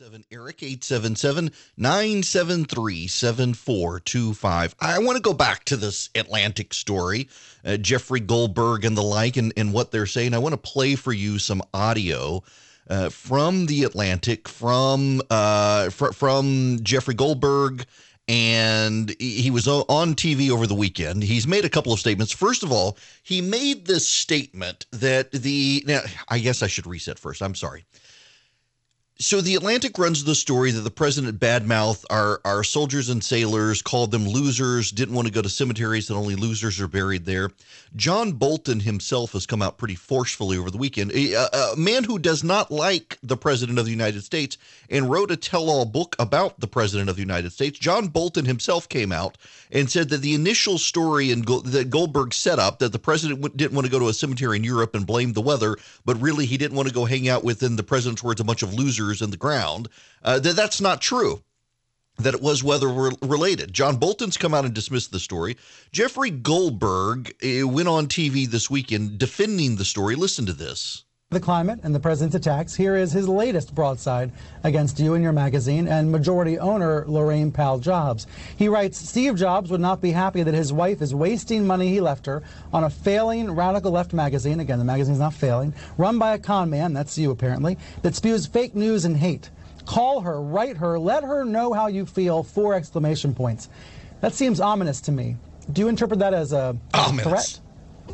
Seven Eric 877 973 7425. I want to go back to this Atlantic story, uh, Jeffrey Goldberg and the like, and, and what they're saying. I want to play for you some audio uh, from the Atlantic, from uh, fr- from Jeffrey Goldberg, and he was on TV over the weekend. He's made a couple of statements. First of all, he made this statement that the now I guess I should reset first. I'm sorry so the Atlantic runs the story that the president badmouthed our our soldiers and sailors, called them losers, didn't want to go to cemeteries, and only losers are buried there. John Bolton himself has come out pretty forcefully over the weekend. A, a, man who does not like the president of the United States and wrote a tell-all book about the president of the United States. John Bolton himself came out and said that the initial story in that Goldberg set up that the president didn't want to go to a cemetery in Europe and blame the weather, but really he didn't want to go hang out within the president's words a bunch of losers in the ground, uh, that that's not true. That it was weather related. John Bolton's come out and dismissed the story. Jeffrey Goldberg uh, went on TV this weekend defending the story. Listen to this the climate and the president's attacks, here is his latest broadside against you and your magazine and majority owner Laurene Powell Jobs. He writes Steve Jobs would not be happy that his wife is wasting money he left her on a failing radical left magazine. Again, the magazine's not failing, run by a con man, that's you apparently, that spews fake news and hate. Call her, write her, let her know how you feel, four exclamation points. That seems ominous to me. Do you interpret that as a, a threat?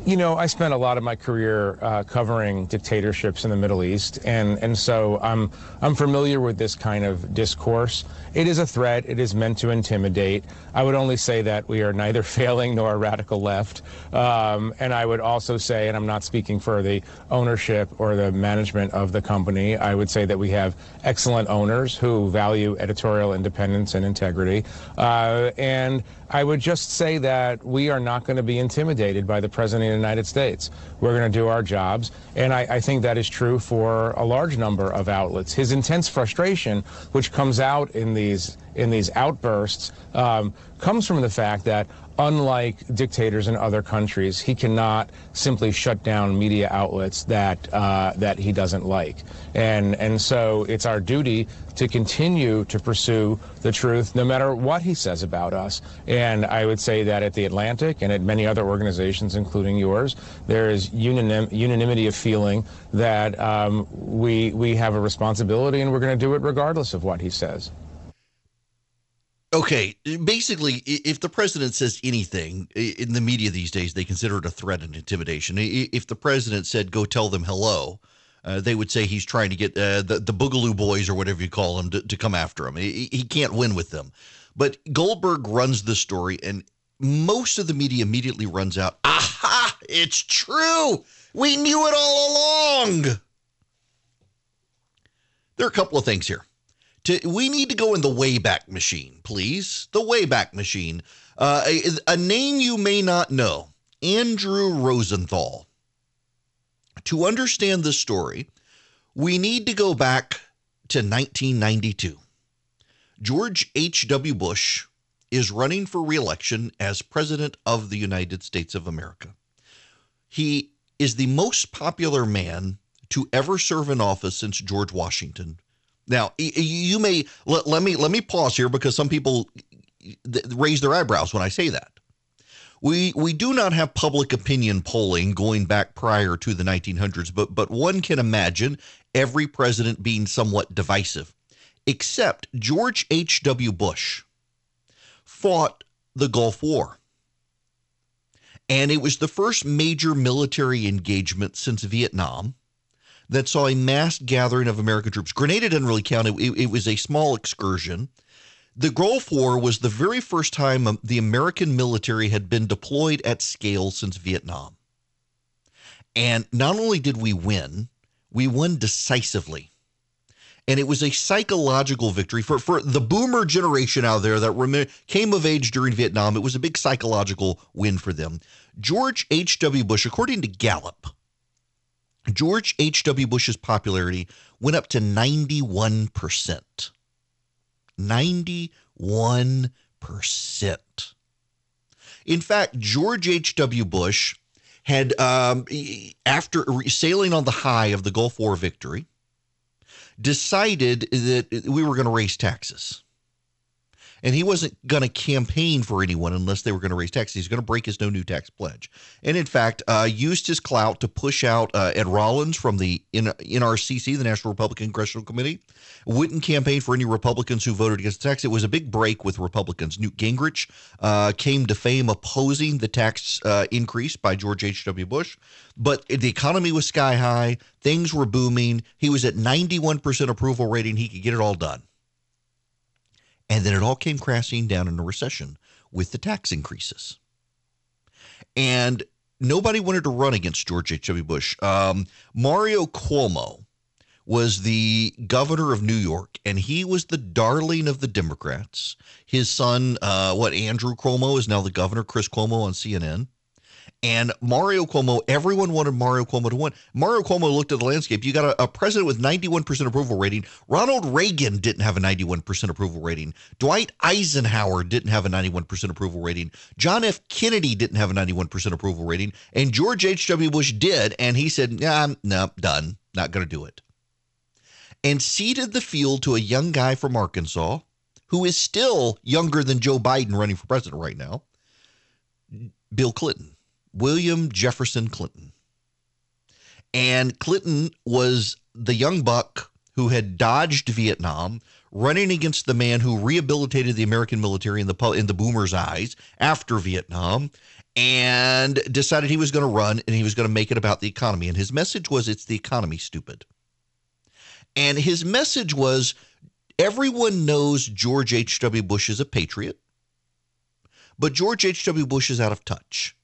You know, I spent a lot of my career uh, covering dictatorships in the Middle East, and, and so I'm, I'm familiar with this kind of discourse. It is a threat. It is meant to intimidate. I would only say that we are neither failing nor a radical left. Um, and I would also say, and I'm not speaking for the ownership or the management of the company, I would say that we have excellent owners who value editorial independence and integrity. Uh, and I would just say that we are not going to be intimidated by the President of the United States. We're going to do our jobs. And I, I, think that is true for a large number of outlets. His intense frustration, which comes out in these, in these outbursts, um, comes from the fact that unlike dictators in other countries, he cannot simply shut down media outlets that uh, that he doesn't like. And and so it's our duty to continue to pursue the truth, no matter what he says about us. And I would say that at the Atlantic and at many other organizations, including yours, there is unanim- unanimity of feeling that um, we we have a responsibility, and we're going to do it regardless of what he says. Okay, basically, if the president says anything in the media these days, they consider it a threat and intimidation. If the president said, "Go tell them hello," uh, they would say he's trying to get uh, the the Boogaloo Boys or whatever you call them to, to come after him. He, he can't win with them. But Goldberg runs the story, and most of the media immediately runs out. Aha! It's true. We knew it all along. There are a couple of things here to we need to go in the Wayback Machine, please. The Wayback Machine. Uh, a, a name you may not know, Andrew Rosenthal. To understand this story, we need to go back to 1992. George H.W. Bush is running for reelection as President of the United States of America. He is the most popular man to ever serve in office since George Washington now, you may let, let me let me pause here because some people raise their eyebrows when I say that. We we do not have public opinion polling going back prior to the 1900s, but but one can imagine every president being somewhat divisive, except George H.W. Bush fought the Gulf War. And it was the first major military engagement since Vietnam that saw a mass gathering of American troops. Grenada didn't really count, it, it, it was a small excursion. The Gulf War was the very first time um, the American military had been deployed at scale since Vietnam. And not only did we win, we won decisively. And it was a psychological victory for, for the boomer generation out there that rem- came of age during Vietnam. It was a big psychological win for them. George H.W. Bush, according to Gallup, George H.W. Bush's popularity went up to 91%. 91%. In fact, George H.W. Bush had, um, after sailing on the high of the Gulf War victory, decided that we were going to raise taxes and he wasn't going to campaign for anyone unless they were going to raise taxes. He's going to break his no new tax pledge, and in fact, uh, used his clout to push out uh, Ed Rollins from the NRCC, the National Republican Congressional Committee. Wouldn't campaign for any Republicans who voted against the tax. It was a big break with Republicans. Newt Gingrich uh, came to fame opposing the tax uh, increase by George H.W. Bush, but the economy was sky high. Things were booming. He was at 91% approval rating. He could get it all done. And then it all came crashing down in a recession with the tax increases. And nobody wanted to run against George H.W. Bush. Um, Mario Cuomo was the governor of New York, and he was the darling of the Democrats. His son, uh, what, Andrew Cuomo, is now the governor, Chris Cuomo on CNN. And Mario Cuomo, everyone wanted Mario Cuomo to win. Mario Cuomo looked at the landscape. You got a, a, president with 91% approval rating. Ronald Reagan didn't have a 91% approval rating. Dwight Eisenhower didn't have a 91% approval rating. John F. Kennedy didn't have a 91% approval rating. And George H.W. Bush did. And he said, yeah, no, done. Not going to do it. And ceded the field to a young guy from Arkansas who is still younger than Joe Biden running for president right now, Bill Clinton. William Jefferson Clinton. And Clinton was the young buck who had dodged Vietnam, running against the man who rehabilitated the American military in the in the boomers' eyes after Vietnam, and decided he was going to run and he was going to make it about the economy. And his message was, "It's the economy, stupid." And his message was, everyone knows George H.W. Bush is a patriot, but George H.W. Bush is out of touch.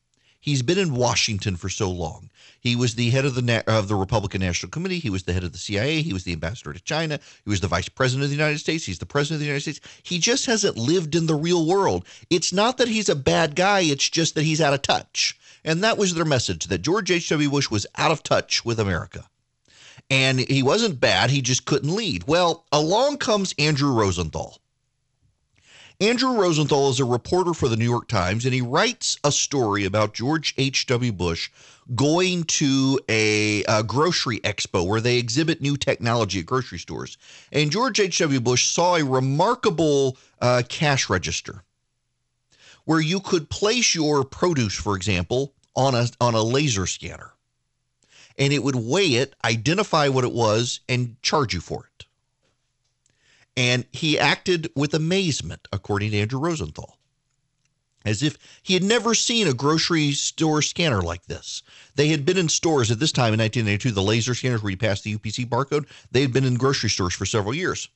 He's been in Washington for so long. He was the head of the of the Republican National Committee. He was the head of the CIA. He was the ambassador to China. He was the vice president of the United States. He's the president of the United States. He just hasn't lived in the real world. It's not that he's a bad guy. It's just that he's out of touch. And that was their message that George H.W. Bush was out of touch with America. And he wasn't bad. He just couldn't lead. Well, along comes Andrew Rosenthal. Andrew Rosenthal is a reporter for the New York Times, and he writes a story about George H.W. Bush going to a, a, grocery expo where they exhibit new technology at grocery stores. And George H.W. Bush saw a remarkable uh, cash register where you could place your produce, for example, on a, on a laser scanner. And it would weigh it, identify what it was, and charge you for it. And he acted with amazement, according to Andrew Rosenthal, as if he had never seen a grocery store scanner like this. They had been in stores at this time in 1992, the laser scanners where you pass the UPC barcode, they had been in grocery stores for several years.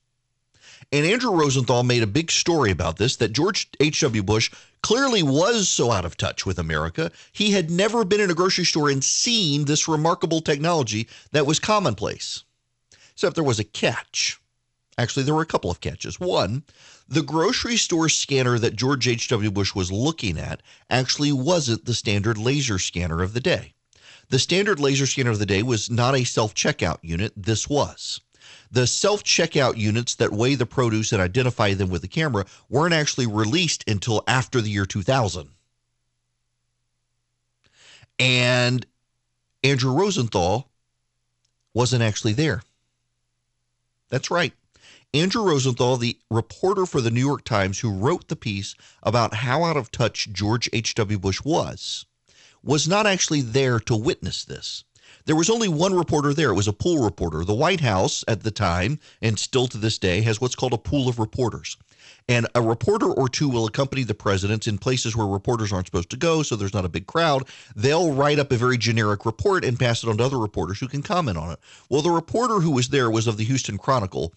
And Andrew Rosenthal made a big story about this that George H.W. Bush clearly was so out of touch with America. He had never been in a grocery store and seen this remarkable technology that was commonplace. Except there was a catch. Actually, there were a couple of catches. One, the grocery store scanner that George H.W. Bush was looking at actually wasn't the standard laser scanner of the day. The standard laser scanner of the day was not a self checkout unit. This was. The self checkout units that weigh the produce and identify them with the camera weren't actually released until after the year 2000. And Andrew Rosenthal wasn't actually there. That's right. Andrew Rosenthal, the reporter for the New York Times who wrote the piece about how out of touch George H.W. Bush was, was not actually there to witness this. There was only one reporter there. It was a pool reporter. The White House at the time, and still to this day, has what's called a pool of reporters. And a reporter or two will accompany the presidents in places where reporters aren't supposed to go, so there's not a big crowd. They'll write up a very generic report and pass it on to other reporters who can comment on it. Well, the reporter who was there was of the Houston Chronicle,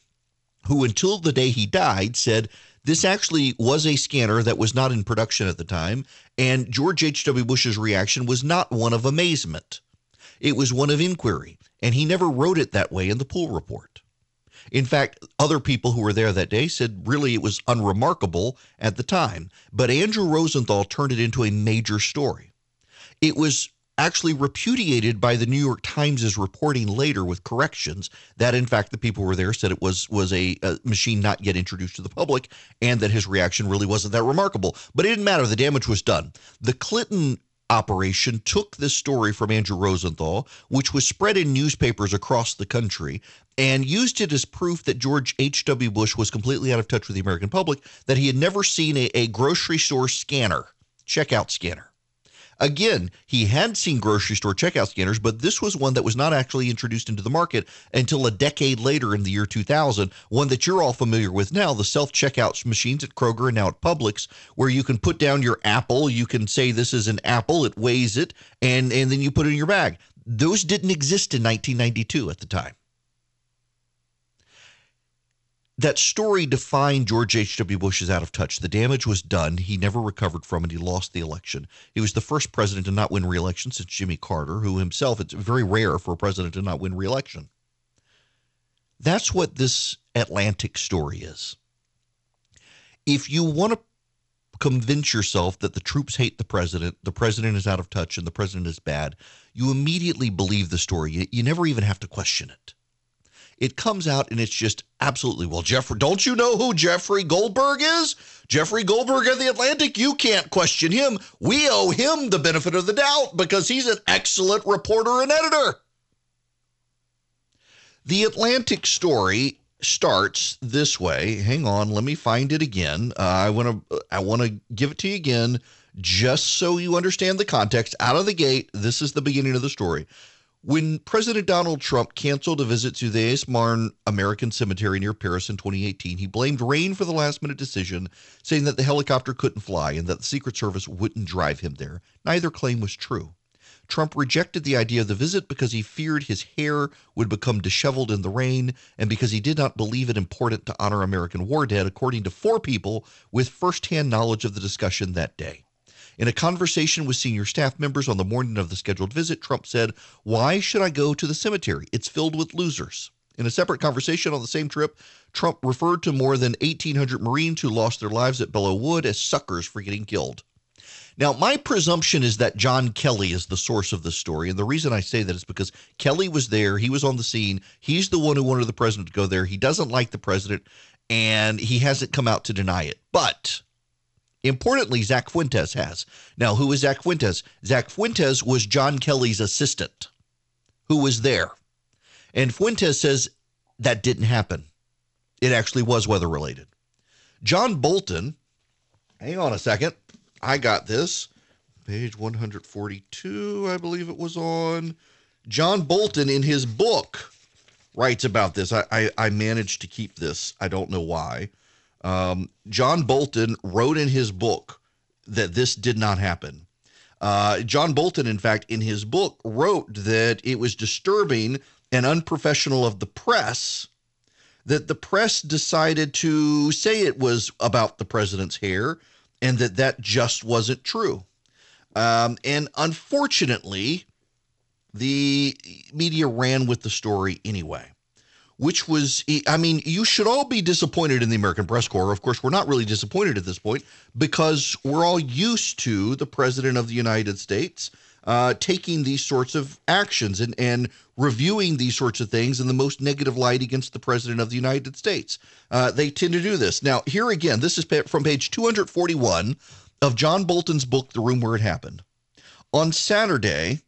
who until the day he died said this actually was a scanner that was not in production at the time, and George H.W. Bush's reaction was not one of amazement. It was one of inquiry, and he never wrote it that way in the pool report. In fact, other people who were there that day said really it was unremarkable at the time, but Andrew Rosenthal turned it into a major story. It was actually repudiated by the New York Times' reporting later with corrections that in fact the people were there said it was was a, a, machine not yet introduced to the public and that his reaction really wasn't that remarkable. But it didn't matter. The damage was done. The Clinton operation took this story from Andrew Rosenthal, which was spread in newspapers across the country, and used it as proof that George H.W. Bush was completely out of touch with the American public, that he had never seen a, a grocery store scanner, checkout scanner. Again, he had seen grocery store checkout scanners, but this was one that was not actually introduced into the market until a decade later in the year 2000, one that you're all familiar with now, the self checkout machines at Kroger and now at Publix, where you can put down your apple, you can say this is an apple, it weighs it, and, and then you put it in your bag. Those didn't exist in 1992 at the time that story defined George H.W. Bush as out of touch. The damage was done. He never recovered from it. He lost the election. He was the first president to not win re-election since Jimmy Carter, who himself, it's very rare for a president to not win re-election. That's what this Atlantic story is. If you want to convince yourself that the troops hate the president, the president is out of touch, and the president is bad, you immediately believe the story. You, you never even have to question it it comes out and it's just absolutely well jeffrey don't you know who jeffrey goldberg is? Jeffrey goldberg of the atlantic you can't question him. We owe him the benefit of the doubt because he's an excellent reporter and editor. The atlantic story starts this way. Hang on let me find it again. Uh, i want to i want to give it to you again just so you understand the context. Out of the gate this is the beginning of the story when President Donald Trump canceled a visit to the Aisne-Marne American Cemetery near Paris in 2018, he blamed rain for the last minute decision, saying that the helicopter couldn't fly and that the Secret Service wouldn't drive him there. Neither claim was true. Trump rejected the idea of the visit because he feared his hair would become disheveled in the rain and because he did not believe it important to honor American war dead, according to four people with firsthand knowledge of the discussion that day. In a conversation with senior staff members on the morning of the scheduled visit, Trump said, Why should I go to the cemetery? It's filled with losers. In a separate conversation on the same trip, Trump referred to more than 1,800 Marines who lost their lives at Belleau Wood as suckers for getting killed. Now, my presumption is that John Kelly is the source of this story. And the reason I say that is because Kelly was there. He was on the scene. He's the one who wanted the president to go there. He doesn't like the president, and he hasn't come out to deny it. But Importantly, Zach Fuentes has. Now, who is Zach Fuentes? Zach Fuentes was John Kelly's assistant who was there. And Fuentes says that didn't happen. It actually was weather related. John Bolton, hang on a second. I got this. Page 142, I believe it was on. John Bolton, in his book, writes about this. I, I, I managed to keep this. I don't know why. Um, John Bolton wrote in his book that this did not happen. Uh, John Bolton, in fact, in his book, wrote that it was disturbing and unprofessional of the press that the press decided to say it was about the president's hair and that that just wasn't true. Um, and unfortunately, the media ran with the story anyway which was, I mean, you should all be disappointed in the American Press Corps. Of course, we're not really disappointed at this point because we're all used to the President of the United States uh, taking these sorts of actions and, and reviewing these sorts of things in the most negative light against the President of the United States. Uh, they tend to do this. Now, here again, this is from page 241 of John Bolton's book, The Room Where It Happened. On Saturday,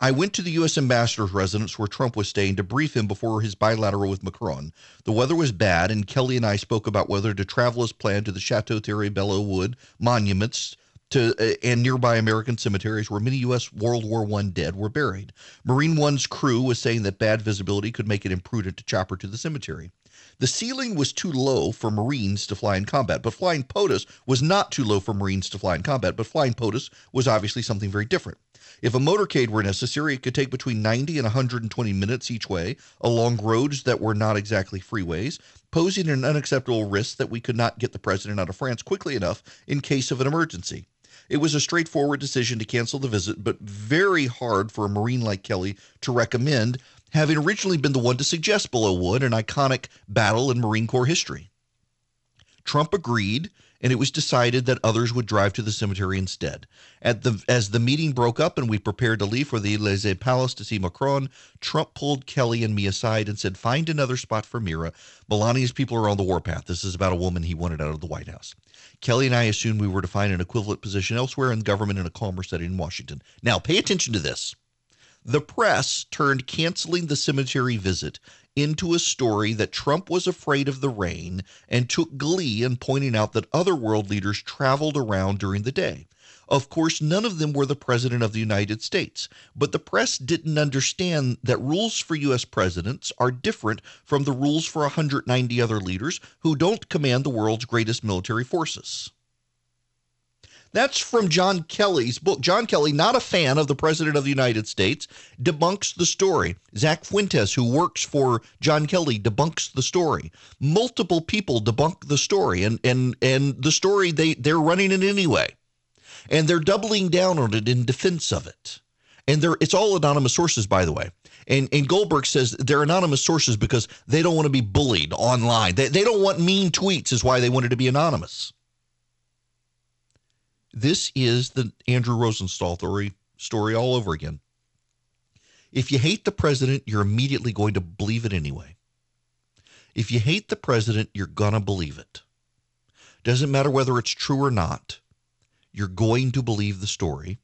I went to the U.S. ambassador's residence where Trump was staying to brief him before his bilateral with Macron. The weather was bad, and Kelly and I spoke about whether to travel as planned to the Chateau Thierry Belleau Wood monuments to uh, and nearby American cemeteries where many U.S. World War I dead were buried. Marine One's crew was saying that bad visibility could make it imprudent to chopper to the cemetery. The ceiling was too low for Marines to fly in combat, but flying POTUS was not too low for Marines to fly in combat, but flying POTUS was obviously something very different. If a motorcade were necessary, it could take between 90 and 120 minutes each way along roads that were not exactly freeways, posing an unacceptable risk that we could not get the president out of France quickly enough in case of an emergency. It was a straightforward decision to cancel the visit, but very hard for a Marine like Kelly to recommend, having originally been the one to suggest Belleau Wood, an iconic battle in Marine Corps history. Trump agreed and it was decided that others would drive to the cemetery instead. At the as the meeting broke up and we prepared to leave for the Elysee Palace to see Macron, Trump pulled Kelly and me aside and said, "Find another spot for Mira. Melania's people are on the warpath. This is about a woman he wanted out of the White House." Kelly and I assumed we were to find an equivalent position elsewhere in government in a calmer setting in Washington. Now, pay attention to this. The press turned canceling the cemetery visit into a story that Trump was afraid of the rain and took glee in pointing out that other world leaders traveled around during the day. Of course, none of them were the President of the United States, but the press didn't understand that rules for U.S. presidents are different from the rules for 190 other leaders who don't command the world's greatest military forces. That's from John Kelly's book. John Kelly, not a fan of the President of the United States, debunks the story. Zach Fuentes, who works for John Kelly, debunks the story. Multiple people debunk the story, and and and the story they they're running it anyway, and they're doubling down on it in defense of it. And they're it's all anonymous sources, by the way. And, and Goldberg says they're anonymous sources because they don't want to be bullied online. They, they don't want mean tweets, is why they wanted to be anonymous. This is the Andrew Rosenthal story, story all over again. If you hate the president, you're immediately going to believe it anyway. If you hate the president, you're going to believe it. Doesn't matter whether it's true or not, you're going to believe the story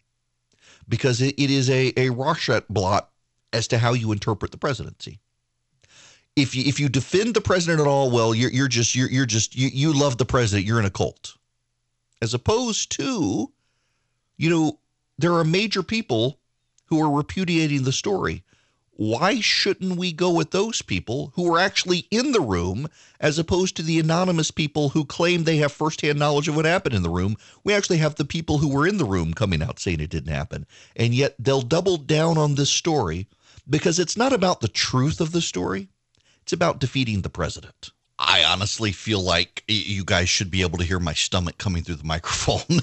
because it, it is a, a Rorschach blot as to how you interpret the presidency. If you if you defend the president at all, well, you're you're just you're you're just you, you love the president. You're in a cult as opposed to, you know, there are major people who are repudiating the story. Why shouldn't we go with those people who are actually in the room as opposed to the anonymous people who claim they have firsthand knowledge of what happened in the room? We actually have the people who were in the room coming out saying it didn't happen. And yet they'll double down on this story because it's not about the truth of the story, it's about defeating the president. I honestly feel like you guys should be able to hear my stomach coming through the microphone.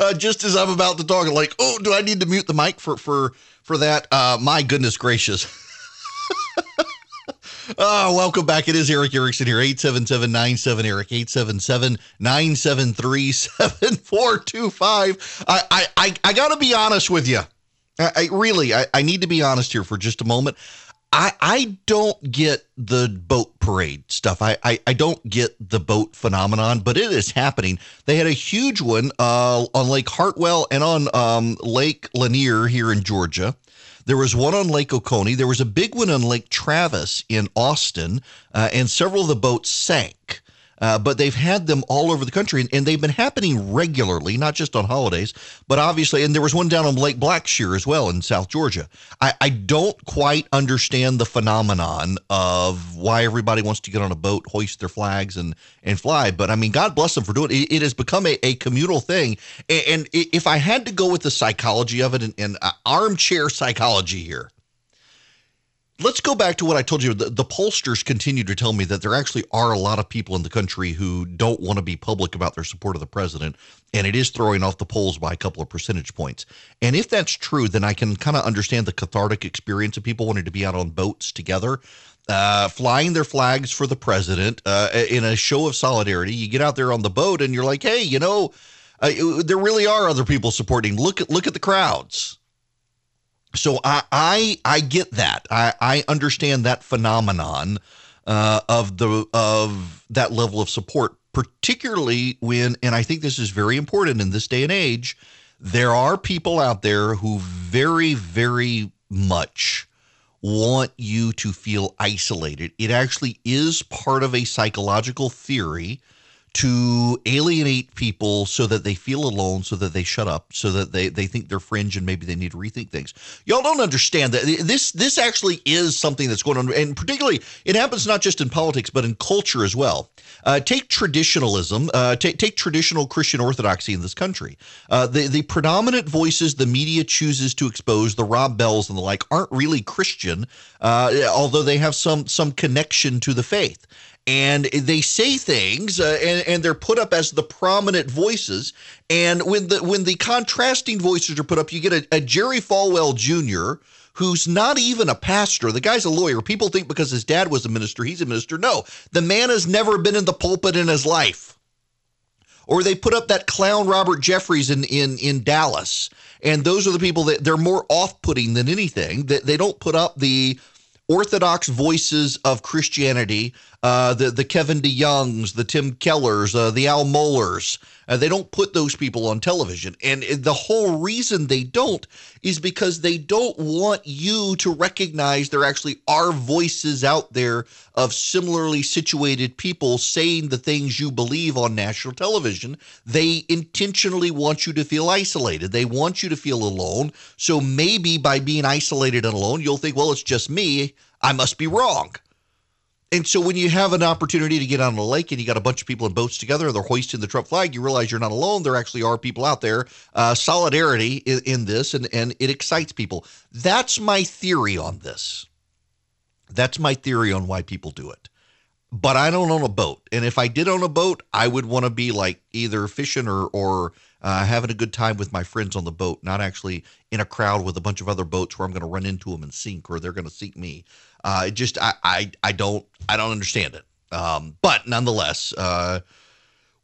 uh, just as I'm about to talk, like, oh, do I need to mute the mic for for for that? Uh, my goodness gracious. Oh, welcome back. It is Erick Erickson here, 877 Eric, 877 973 7425. I, I, I got to be honest with you. I, I really, I, I need to be honest here for just a moment. I, I don't get the boat parade stuff. I, I, I, don't get the boat phenomenon, but it is happening. They had a huge one uh, on Lake Hartwell and on um, Lake Lanier here in Georgia. There was one on Lake Oconee. There was a big one on Lake Travis in Austin, uh, and several of the boats sank. Uh, but they've had them all over the country and, and, they've been happening regularly, not just on holidays, but obviously, and there was one down on Lake Blackshear as well in South Georgia. I, I don't quite understand the phenomenon of why everybody wants to get on a boat, hoist their flags, and and fly. But I mean, God bless them for doing it. It, it has become a, a communal thing. And, and, if I had to go with the psychology of it and, and uh, armchair psychology here, let's go back to what I told you. The, the, pollsters continue to tell me that there actually are a lot of people in the country who don't want to be public about their support of the president, and it is throwing off the polls by a couple of percentage points. And if that's true, then I can kind of understand the cathartic experience of people wanting to be out on boats together. Uh, flying their flags for the president uh, in a show of solidarity. You get out there on the boat and you're like, hey, you know, uh, there really are other people supporting. Look at look at the crowds so I, I I get that. I, I understand that phenomenon uh, of the of that level of support, particularly when, and I think this is very important in this day and age. There are people out there who very very much want you to feel isolated. It actually is part of a psychological theory to alienate people so that they feel alone, so that they shut up, so that they, they think they're fringe and maybe they need to rethink things. Y'all don't understand that this this actually is something that's going on, and particularly it happens not just in politics but in culture as well. Uh, take traditionalism, uh, take take traditional Christian orthodoxy in this country. Uh, the the predominant voices the media chooses to expose, the Rob Bells and the like, aren't really Christian, uh, although they have some some connection to the faith and they say things uh, and, and they're put up as the prominent voices and when the when the contrasting voices are put up you get a, a jerry falwell jr who's not even a pastor. The guy's a lawyer. People think because his dad was a minister, he's a minister. No, the man has never been in the pulpit in his life. Or they put up that clown Robert Jeffress in in in Dallas, and those are the people that they're more off-putting than anything. That they don't put up the orthodox voices of Christianity, uh, the the Kevin DeYoungs, the Tim Kellers, uh, the Al Mohlers, uh, they don't put those people on television. And the whole reason they don't is because they don't want you to recognize there actually are voices out there of similarly situated people saying the things you believe on national television. They intentionally want you to feel isolated. They want you to feel alone. So maybe by being isolated and alone, you'll think, well, it's just me. I must be wrong. And so when you have an opportunity to get on a lake and you got a bunch of people in boats together, they're hoisting the Trump flag, you realize you're not alone. There actually are people out there. Uh, solidarity in, in this, and, and it excites people. That's my theory on this. That's my theory on why people do it. But I don't own a boat. And if I did own a boat, I would want to be like either fishing or, or uh, having a good time with my friends on the boat, not actually in a crowd with a bunch of other boats where I'm going to run into them and sink or they're going to sink me. Uh, it just I, I I don't I don't understand it. Um, but nonetheless, uh,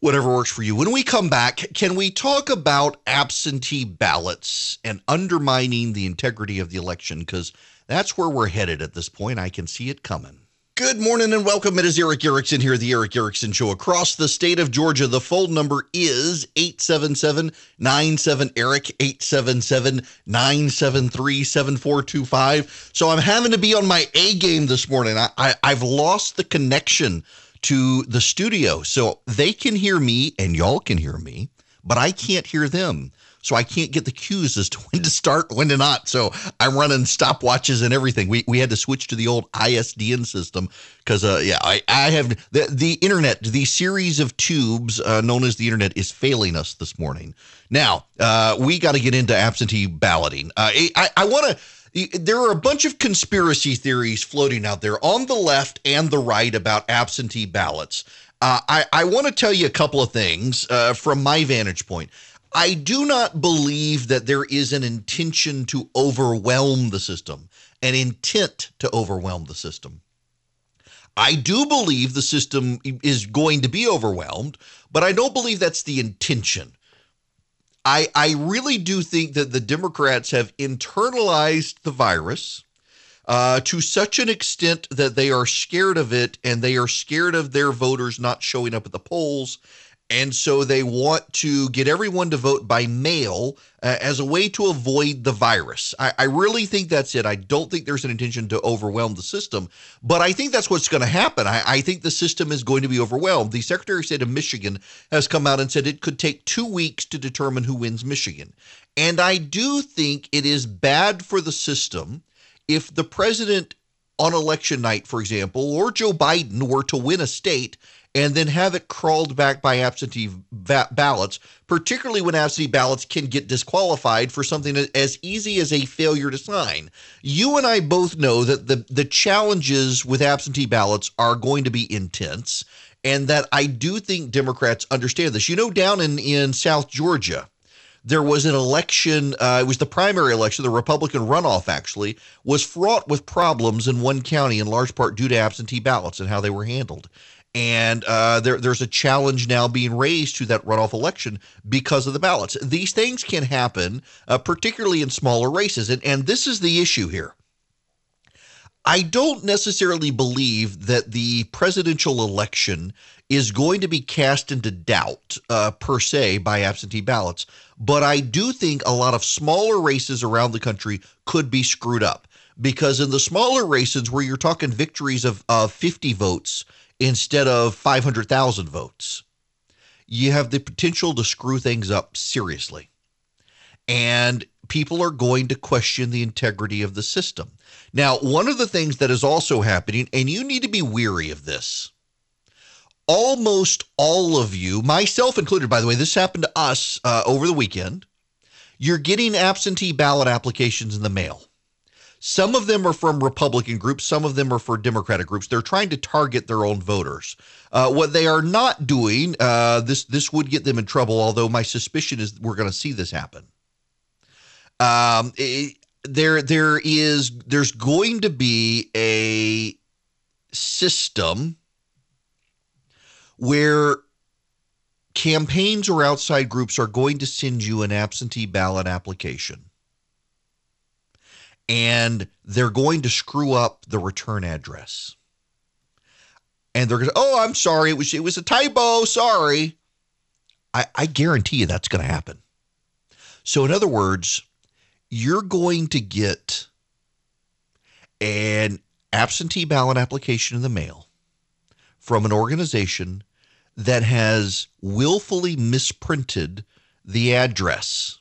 whatever works for you. When we come back, can we talk about absentee ballots and undermining the integrity of the election? Because that's where we're headed at this point. I can see it coming. Good morning and welcome. It is Erick Erickson here, the Erick Erickson Show across the state of Georgia. The phone number is 877 97 Eric, 877 973 7425. So I'm having to be on my A game this morning. I, I, I've lost the connection to the studio. So they can hear me and y'all can hear me, but I can't hear them so I can't get the cues as to when to start, when to not. So I'm running stopwatches and everything. We we had to switch to the old ISDN system because uh yeah I I have the the internet the series of tubes uh, known as the internet is failing us this morning. Now uh, we got to get into absentee balloting. Uh, I I want to there are a bunch of conspiracy theories floating out there on the left and the right about absentee ballots. Uh, I, I want to tell you a couple of things uh, from my vantage point. I do not believe that there is an intention to overwhelm the system, an intent to overwhelm the system. I do believe the system is going to be overwhelmed, but I don't believe that's the intention. I, I really do think that the Democrats have internalized the virus uh, to such an extent that they are scared of it and they are scared of their voters not showing up at the polls and so they want to get everyone to vote by mail uh, as a way to avoid the virus. I, I, really think that's it. I don't think there's an intention to overwhelm the system, but I think that's what's going to happen. I, I think the system is going to be overwhelmed. The Secretary of State of Michigan has come out and said it could take two weeks to determine who wins Michigan. And I do think it is bad for the system if the president on election night, for example, or Joe Biden were to win a state and then have it crawled back by absentee ballots, particularly when absentee ballots can get disqualified for something as easy as a failure to sign. You and I both know that the, the challenges with absentee ballots are going to be intense, and that I do think Democrats understand this. You know, down in, in South Georgia, there was an election. Uh, it was the primary election. The Republican runoff actually was fraught with problems in one county, in large part due to absentee ballots and how they were handled and uh, there, there's a challenge now being raised to that runoff election because of the ballots. These things can happen, uh, particularly in smaller races, and, and this is the issue here. I don't necessarily believe that the presidential election is going to be cast into doubt uh, per se by absentee ballots, but I do think a lot of smaller races around the country could be screwed up because in the smaller races where you're talking victories of, of 50 votes instead of 500,000 votes, you have the potential to screw things up seriously. And people are going to question the integrity of the system. Now, one of the things that is also happening, and you need to be weary of this, almost all of you, myself included, by the way, this happened to us uh, over the weekend. You're getting absentee ballot applications in the mail. Some of them are from Republican groups, some of them are for Democratic groups. They're trying to target their own voters. Uh, what they are not doing, uh, this this would get them in trouble. Although my suspicion is we're going to see this happen. Um, it, there there is there's going to be a system where campaigns or outside groups are going to send you an absentee ballot application and they're going to screw up the return address. And they're going to oh i'm sorry. It was it was a typo. Sorry. I i guarantee you that's going to happen. So in other words you're going to get an absentee ballot application in the mail from an organization that has willfully misprinted the address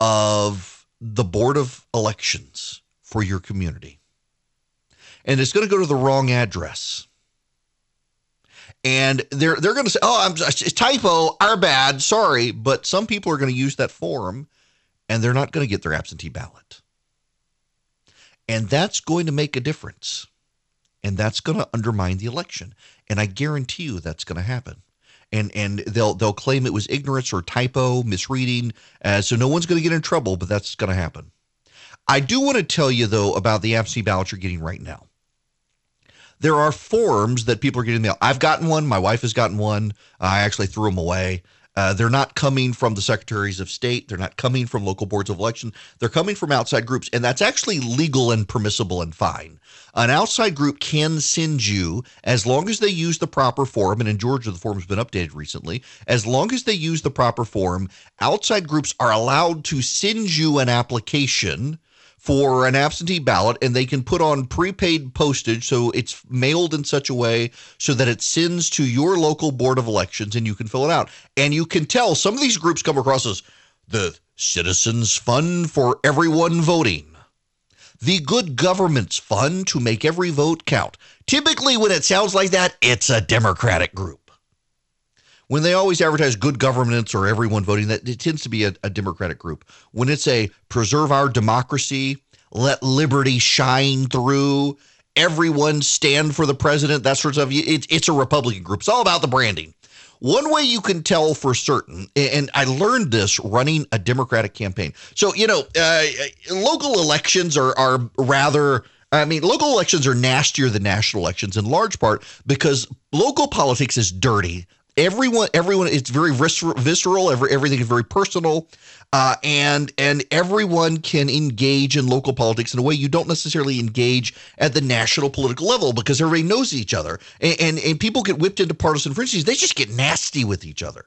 of the Board of Elections for your community. And it's going to go to the wrong address. And they're they're going to say, "Oh, I'm typo, our bad, sorry." But some people are going to use that form, and they're not going to get their absentee ballot, and that's going to make a difference and that's going to undermine the election. And I guarantee you that's going to happen. And and they'll they'll claim it was ignorance or typo, misreading. Uh, so no one's going to get in trouble, but that's going to happen. I do want to tell you though about the absentee ballots you're getting right now. There are forms that people are getting mail. I've gotten one. My wife has gotten one. I actually threw them away. Uh, they're not coming from the secretaries of state. They're not coming from local boards of election. They're coming from outside groups, and that's actually legal and permissible and fine. An outside group can send you, as long as they use the proper form, and in Georgia the form's been updated recently. As long as they use the proper form, outside groups are allowed to send you an application for an absentee ballot and they can put on prepaid postage so it's mailed in such a way so that it sends to your local board of elections and you can fill it out. And you can tell some of these groups come across as the Citizens Fund for Everyone Voting. The Good Government's Fund to make every vote count. Typically, when it sounds like that, it's a Democratic group when they always advertise good governance or everyone voting, that it tends to be a, a Democratic group. When it's a preserve our democracy, let liberty shine through, everyone stand for the president, that sort of it, it's a Republican group. It's all about the branding. One way you can tell for certain, and I learned this running a Democratic campaign. So, you know, uh, local elections are, are rather. I mean, local elections are nastier than national elections in large part because local politics is dirty everyone everyone it's very visceral every, everything is very personal uh, and and everyone can engage in local politics in a way you don't necessarily engage at the national political level because everybody knows each other. And and, and people get whipped into partisan frenzies. They just get nasty with each other.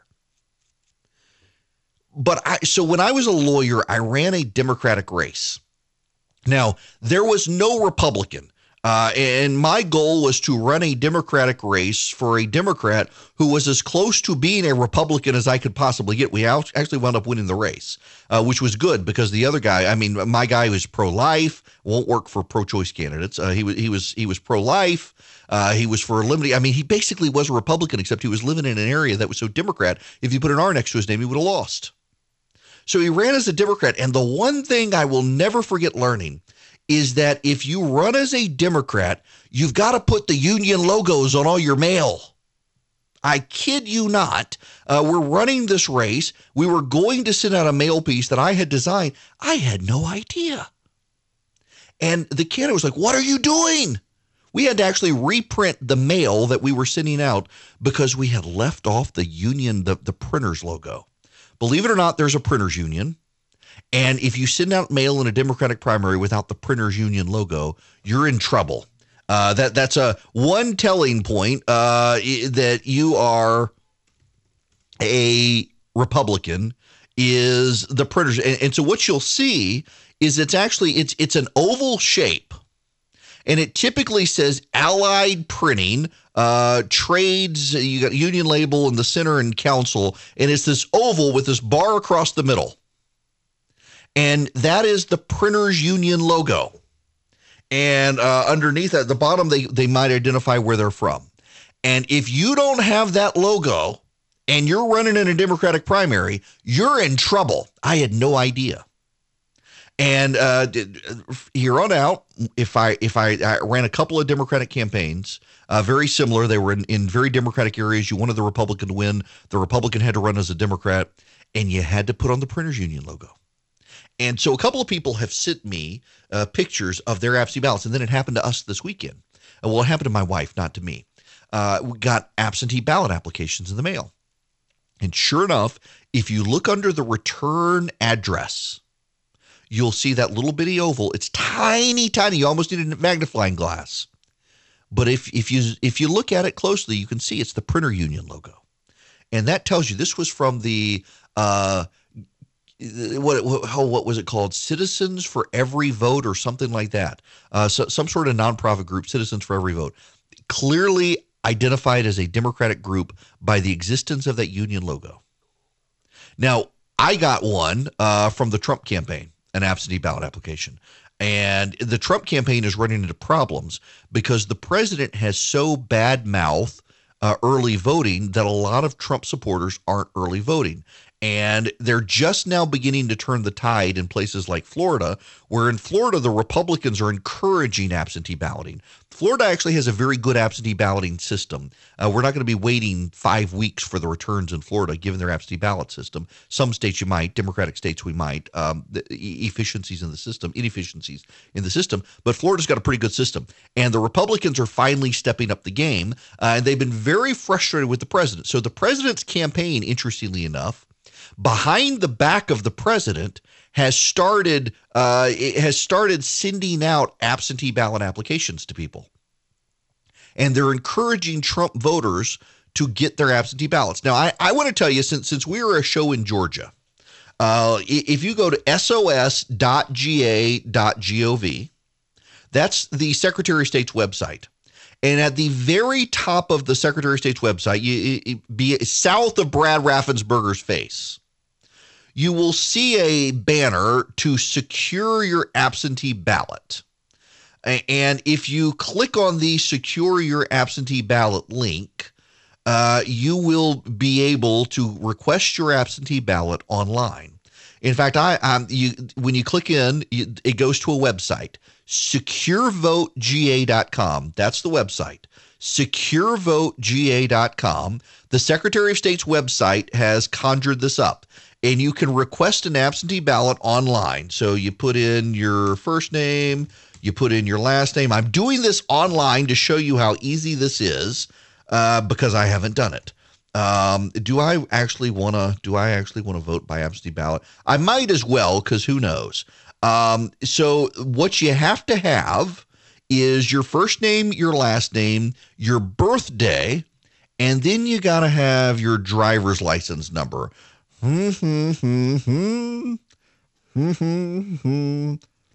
But I, so when I was a lawyer, I ran a Democratic race. Now, there was no Republican uh, and my goal was to run a Democratic race for a Democrat who was as close to being a Republican as I could possibly get. We actually wound up winning the race, uh, which was good because the other guy, I mean, my guy was pro-life, won't work for pro-choice candidates. Uh, he was he was he was pro-life. Uh, he was for limiting. I mean, he basically was a Republican, except he was living in an area that was so Democrat. If you put an R next to his name, he would have lost. So he ran as a Democrat. And the one thing I will never forget learning is that if you run as a Democrat, you've got to put the union logos on all your mail. I kid you not. Uh, we're running this race. We were going to send out a mail piece that I had designed. I had no idea. And the candidate was like, What are you doing? We had to actually reprint the mail that we were sending out because we had left off the union, the, the printer's logo. Believe it or not, there's a printer's union. And if you send out mail in a Democratic primary without the printers union logo, you're in trouble. Uh, that that's a one telling point uh, that you are a Republican is the printers, and, and so what you'll see is it's actually it's it's an oval shape, and it typically says Allied Printing uh, trades. You got union label in the center and council, and it's this oval with this bar across the middle and that is the printers union logo. And uh, underneath at the bottom, they they might identify where they're from. And if you don't have that logo and you're running in a Democratic primary, you're in trouble. I had no idea. And uh, here on out, if I if I, I ran a couple of Democratic campaigns, uh, very similar, they were in, in very Democratic areas. You wanted the Republican to win. The Republican had to run as a Democrat, and you had to put on the Printers Union logo. And so a couple of people have sent me uh, pictures of their absentee ballots, and then it happened to us this weekend. Uh, well, it happened to my wife, not to me. Uh, we got absentee ballot applications in the mail. And sure enough, if you look under the return address, you'll see that little bitty oval. It's tiny, tiny. You almost need a magnifying glass. But if if you if you look at it closely, you can see it's the printer union logo, and that tells you this was from the uh, what what, what was it called? Citizens for Every Vote or something like that. Uh, so, some sort of nonprofit group, Citizens for Every Vote, clearly identified as a Democratic group by the existence of that union logo. Now, I got one uh, from the Trump campaign, an absentee ballot application. And the Trump campaign is running into problems because the president has so bad mouth uh, early voting that a lot of Trump supporters aren't early voting. And they're just now beginning to turn the tide in places like Florida, where in Florida, the Republicans are encouraging absentee balloting. Florida actually has a very good absentee balloting system. Uh, we're not going to be waiting five weeks for the returns in Florida, given their absentee ballot system. Some states you might, Democratic states we might. Um, efficiencies in the system, inefficiencies in the system, but Florida's got a pretty good system. And the Republicans are finally stepping up the game, uh, and they've been very frustrated with the president. So the president's campaign, interestingly enough, behind the back of the president has started uh, has started sending out absentee ballot applications to people, and they're encouraging Trump voters to get their absentee ballots. Now, I, I want to tell you since since we were a show in Georgia, uh, if you go to sos.ga.gov, that's the Secretary of State's website. And at the very top of the Secretary of State's website, you, be south of Brad Raffensperger's face, you will see a banner to secure your absentee ballot. And if you click on the secure your absentee ballot link, uh, you will be able to request your absentee ballot online. In fact, I um, you when you click in, you, it goes to a website, securevotegA.com. That's the website securevotegA.com. The Secretary of State's website has conjured this up and you can request an absentee ballot online. So you put in your first name, you put in your last name. I'm doing this online to show you how easy this is uh, because I haven't done it. Um, do I actually want to? Do I actually want to vote by absentee ballot? I might as well because who knows. Um, so what you have to have is your first name, your last name, your birthday, and then you got to have your driver's license number.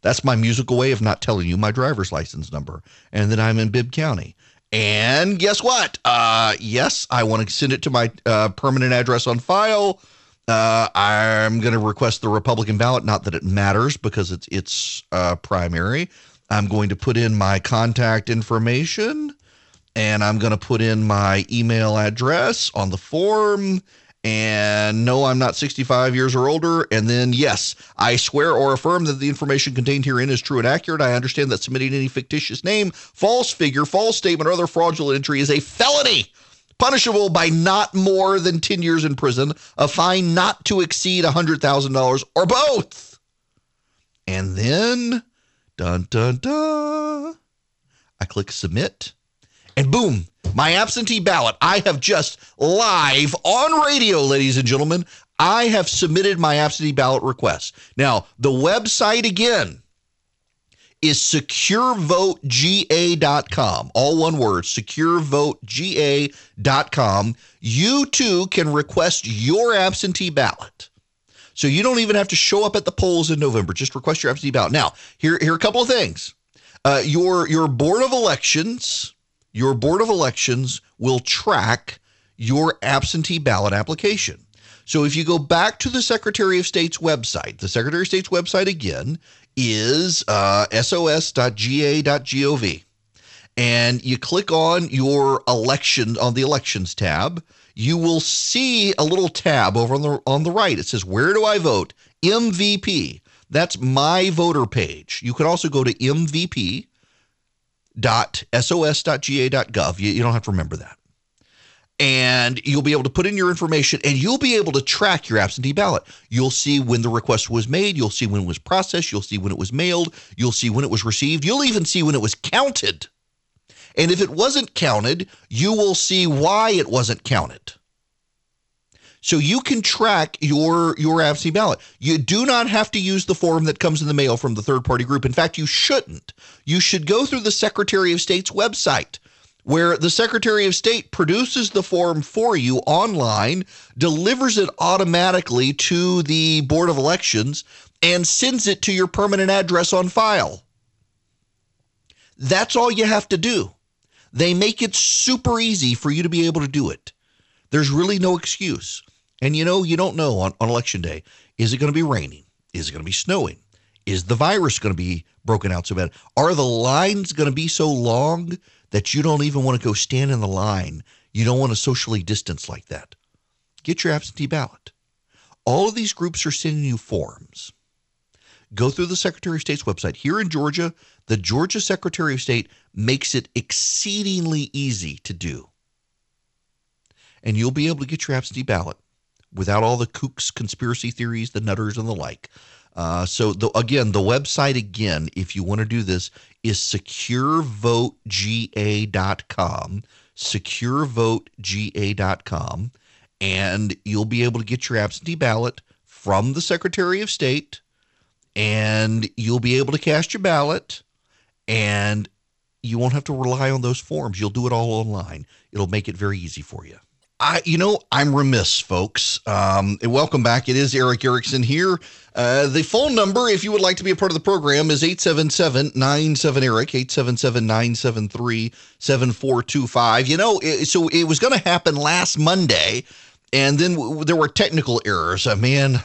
That's my musical way of not telling you my driver's license number. And then I'm in Bibb County. And guess what? Uh, yes, I want to send it to my uh, permanent address on file. Uh, I'm going to request the Republican ballot. Not that it matters because it's it's uh, primary. I'm going to put in my contact information, and I'm going to put in my email address on the form, and no, I'm not 65 years or older. And then, yes, I swear or affirm that the information contained herein is true and accurate. I understand that submitting any fictitious name, false figure, false statement, or other fraudulent entry is a felony punishable by not more than 10 years in prison, a fine not to exceed $100,000, or both. And then, dun dun dun, I click submit, and boom, my absentee ballot. I have just live on radio, ladies and gentlemen. I have submitted my absentee ballot request. Now, the website again is securevotegA.com. All one word, securevotegA.com. You too can request your absentee ballot. So you don't even have to show up at the polls in November. Just request your absentee ballot. Now, here, here are a couple of things. Uh, your, your Board of Elections your Board of Elections will track your absentee ballot application. So if you go back to the Secretary of State's website, the Secretary of State's website again is uh, sos.ga.gov. And you click on your election on the elections tab, you will see a little tab over on the on the right. It says, Where do I vote? MVP. That's my voter page. You can also go to MVP sos.ga.gov. You, you don't have to remember that. And you'll be able to put in your information and you'll be able to track your absentee ballot. You'll see when the request was made, you'll see when it was processed, you'll see when it was mailed, you'll see when it was received, you'll even see when it was counted. And if it wasn't counted, you will see why it wasn't counted. So you can track your your absentee ballot. You do not have to use the form that comes in the mail from the third party group. In fact, you shouldn't. You should go through the Secretary of State's website where the Secretary of State produces the form for you online, delivers it automatically to the Board of Elections, and sends it to your permanent address on file. That's all you have to do. They make it super easy for you to be able to do it. There's really no excuse. And you know, you don't know on, on election day is it going to be raining? Is it going to be snowing? Is the virus going to be broken out so bad? Are the lines going to be so long that you don't even want to go stand in the line. You don't want to socially distance like that. Get your absentee ballot. All of these groups are sending you forms. Go through the Secretary of State's website. Here in Georgia, the Georgia Secretary of State makes it exceedingly easy to do. And you'll be able to get your absentee ballot without all the kooks, conspiracy theories, the nutters, and the like. Uh, so the, again, the website again, if you want to do this, is securevotegA.com. SecurevotegA.com, and you'll be able to get your absentee ballot from the Secretary of State, and you'll be able to cast your ballot, and you won't have to rely on those forms. You'll do it all online. It'll make it very easy for you. I, you know, I'm remiss, folks. Um, welcome back. It is Erick Erickson here. Uh, the phone number, if you would like to be a part of the program, is 877 97 Eric, 877 973 7425. You know, it, so it was going to happen last Monday and then w- there were technical errors. Uh, man,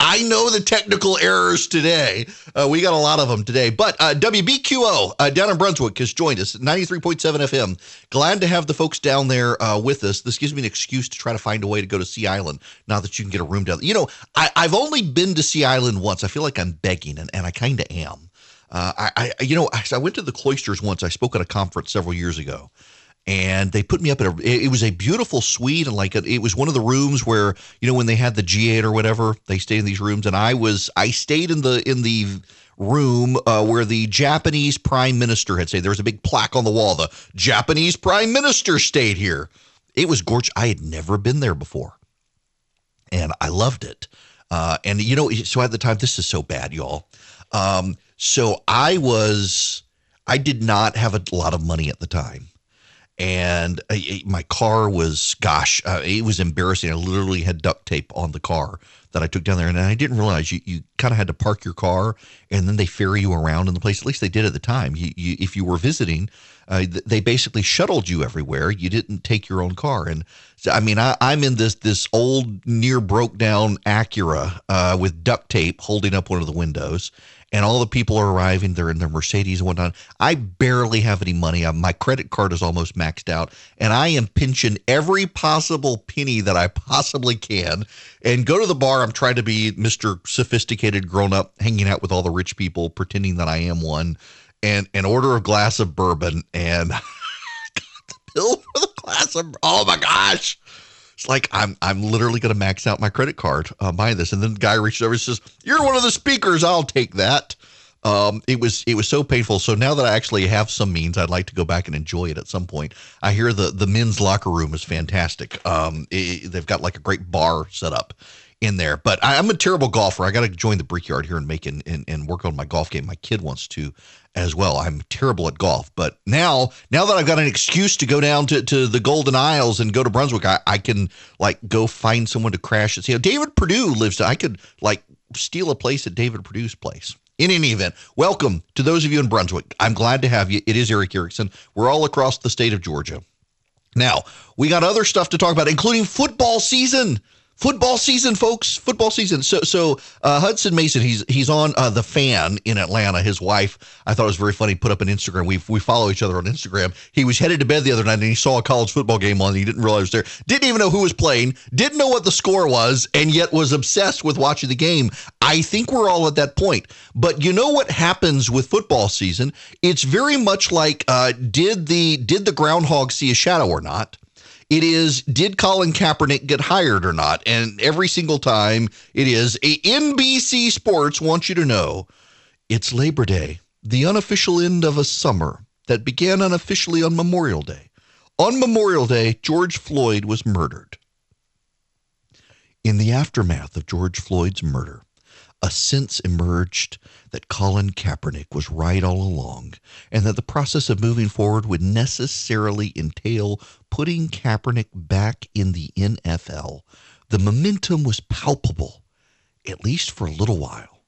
I know the technical errors today. Uh, we got a lot of them today. But uh, WBQO uh, down in Brunswick has joined us, 93.7 FM. Glad to have the folks down there uh, with us. This gives me an excuse to try to find a way to go to Sea Island now that you can get a room down there. You know, I, have only been to Sea Island once. I feel like I'm begging, and, and I kind of am. Uh, I, I, you know, I, I went to the cloisters once. I spoke at a conference several years ago and they put me up at a it was a beautiful suite and like a, it was one of the rooms where you know when they had the G8 or whatever they stayed in these rooms and I was I stayed in the in the room uh, where the Japanese prime minister had stayed. There was a big plaque on the wall the Japanese prime minister stayed here. It was gorgeous I had never been there before and I loved it. Uh, and you know so at the time this is so bad y'all. Um, so I was I did not have a lot of money at the time and I, my car was gosh uh, it was embarrassing. I literally had duct tape on the car that i took down there and i didn't realize you, you kind of had to park your car and then they ferry you around in the place. At least they did at the time. You, you, if you were visiting uh, they basically shuttled you everywhere. You didn't take your own car. And so, i mean I, am in this this old near broke down acura uh, with duct tape holding up one of the windows and all the people are arriving. They're in their Mercedes and whatnot. I barely have any money. Uh, my credit card is almost maxed out, and I am pinching every possible penny that I possibly can. And go to the bar. I'm trying to be Mr. Sophisticated grown up, hanging out with all the rich people, pretending that I am one, and and order a glass of bourbon and. got the bill for the glass of oh my gosh it's like I'm I'm literally going to max out my credit card uh, buying this, and then the guy reaches over and says, "You're one of the speakers. I'll take that." Um, it was it was so painful. So now that I actually have some means, I'd like to go back and enjoy it at some point. I hear the the men's locker room is fantastic. Um, it, they've got like a great bar set up in there. But I, am a terrible golfer. I got to join the Brickyard here and make and, and, and work on my golf game. My kid wants to as well. I'm terrible at golf, but now now that I've got an excuse to go down to, to the Golden Isles and go to Brunswick, I, I can like go find someone to crash and see. David Perdue lives. I could like steal a place at David Perdue's place. In any event, welcome to those of you in Brunswick. I'm glad to have you. It is Erick Erickson. We're all across the state of Georgia. Now, we got other stuff to talk about, including football season football season, folks. Football season. So, so uh, Hutson Mason, he's he's on uh, the Fan in Atlanta. His wife, I thought it was very funny. Put up an Instagram. We we follow each other on Instagram. He was headed to bed the other night and he saw a college football game on. He didn't realize there. Didn't even know who was playing. Didn't know what the score was, and yet was obsessed with watching the game. I think we're all at that point. But you know what happens with football season? It's very much like uh, did the did the groundhog see a shadow or not? It is, did Colin Kaepernick get hired or not? And every single time it is, a NBC Sports wants you to know it's Labor Day, the unofficial end of a summer that began unofficially on Memorial Day. On Memorial Day, George Floyd was murdered. In the aftermath of George Floyd's murder, a sense emerged that Colin Kaepernick was right all along and that the process of moving forward would necessarily entail putting Kaepernick back in the NFL. The momentum was palpable, at least for a little while.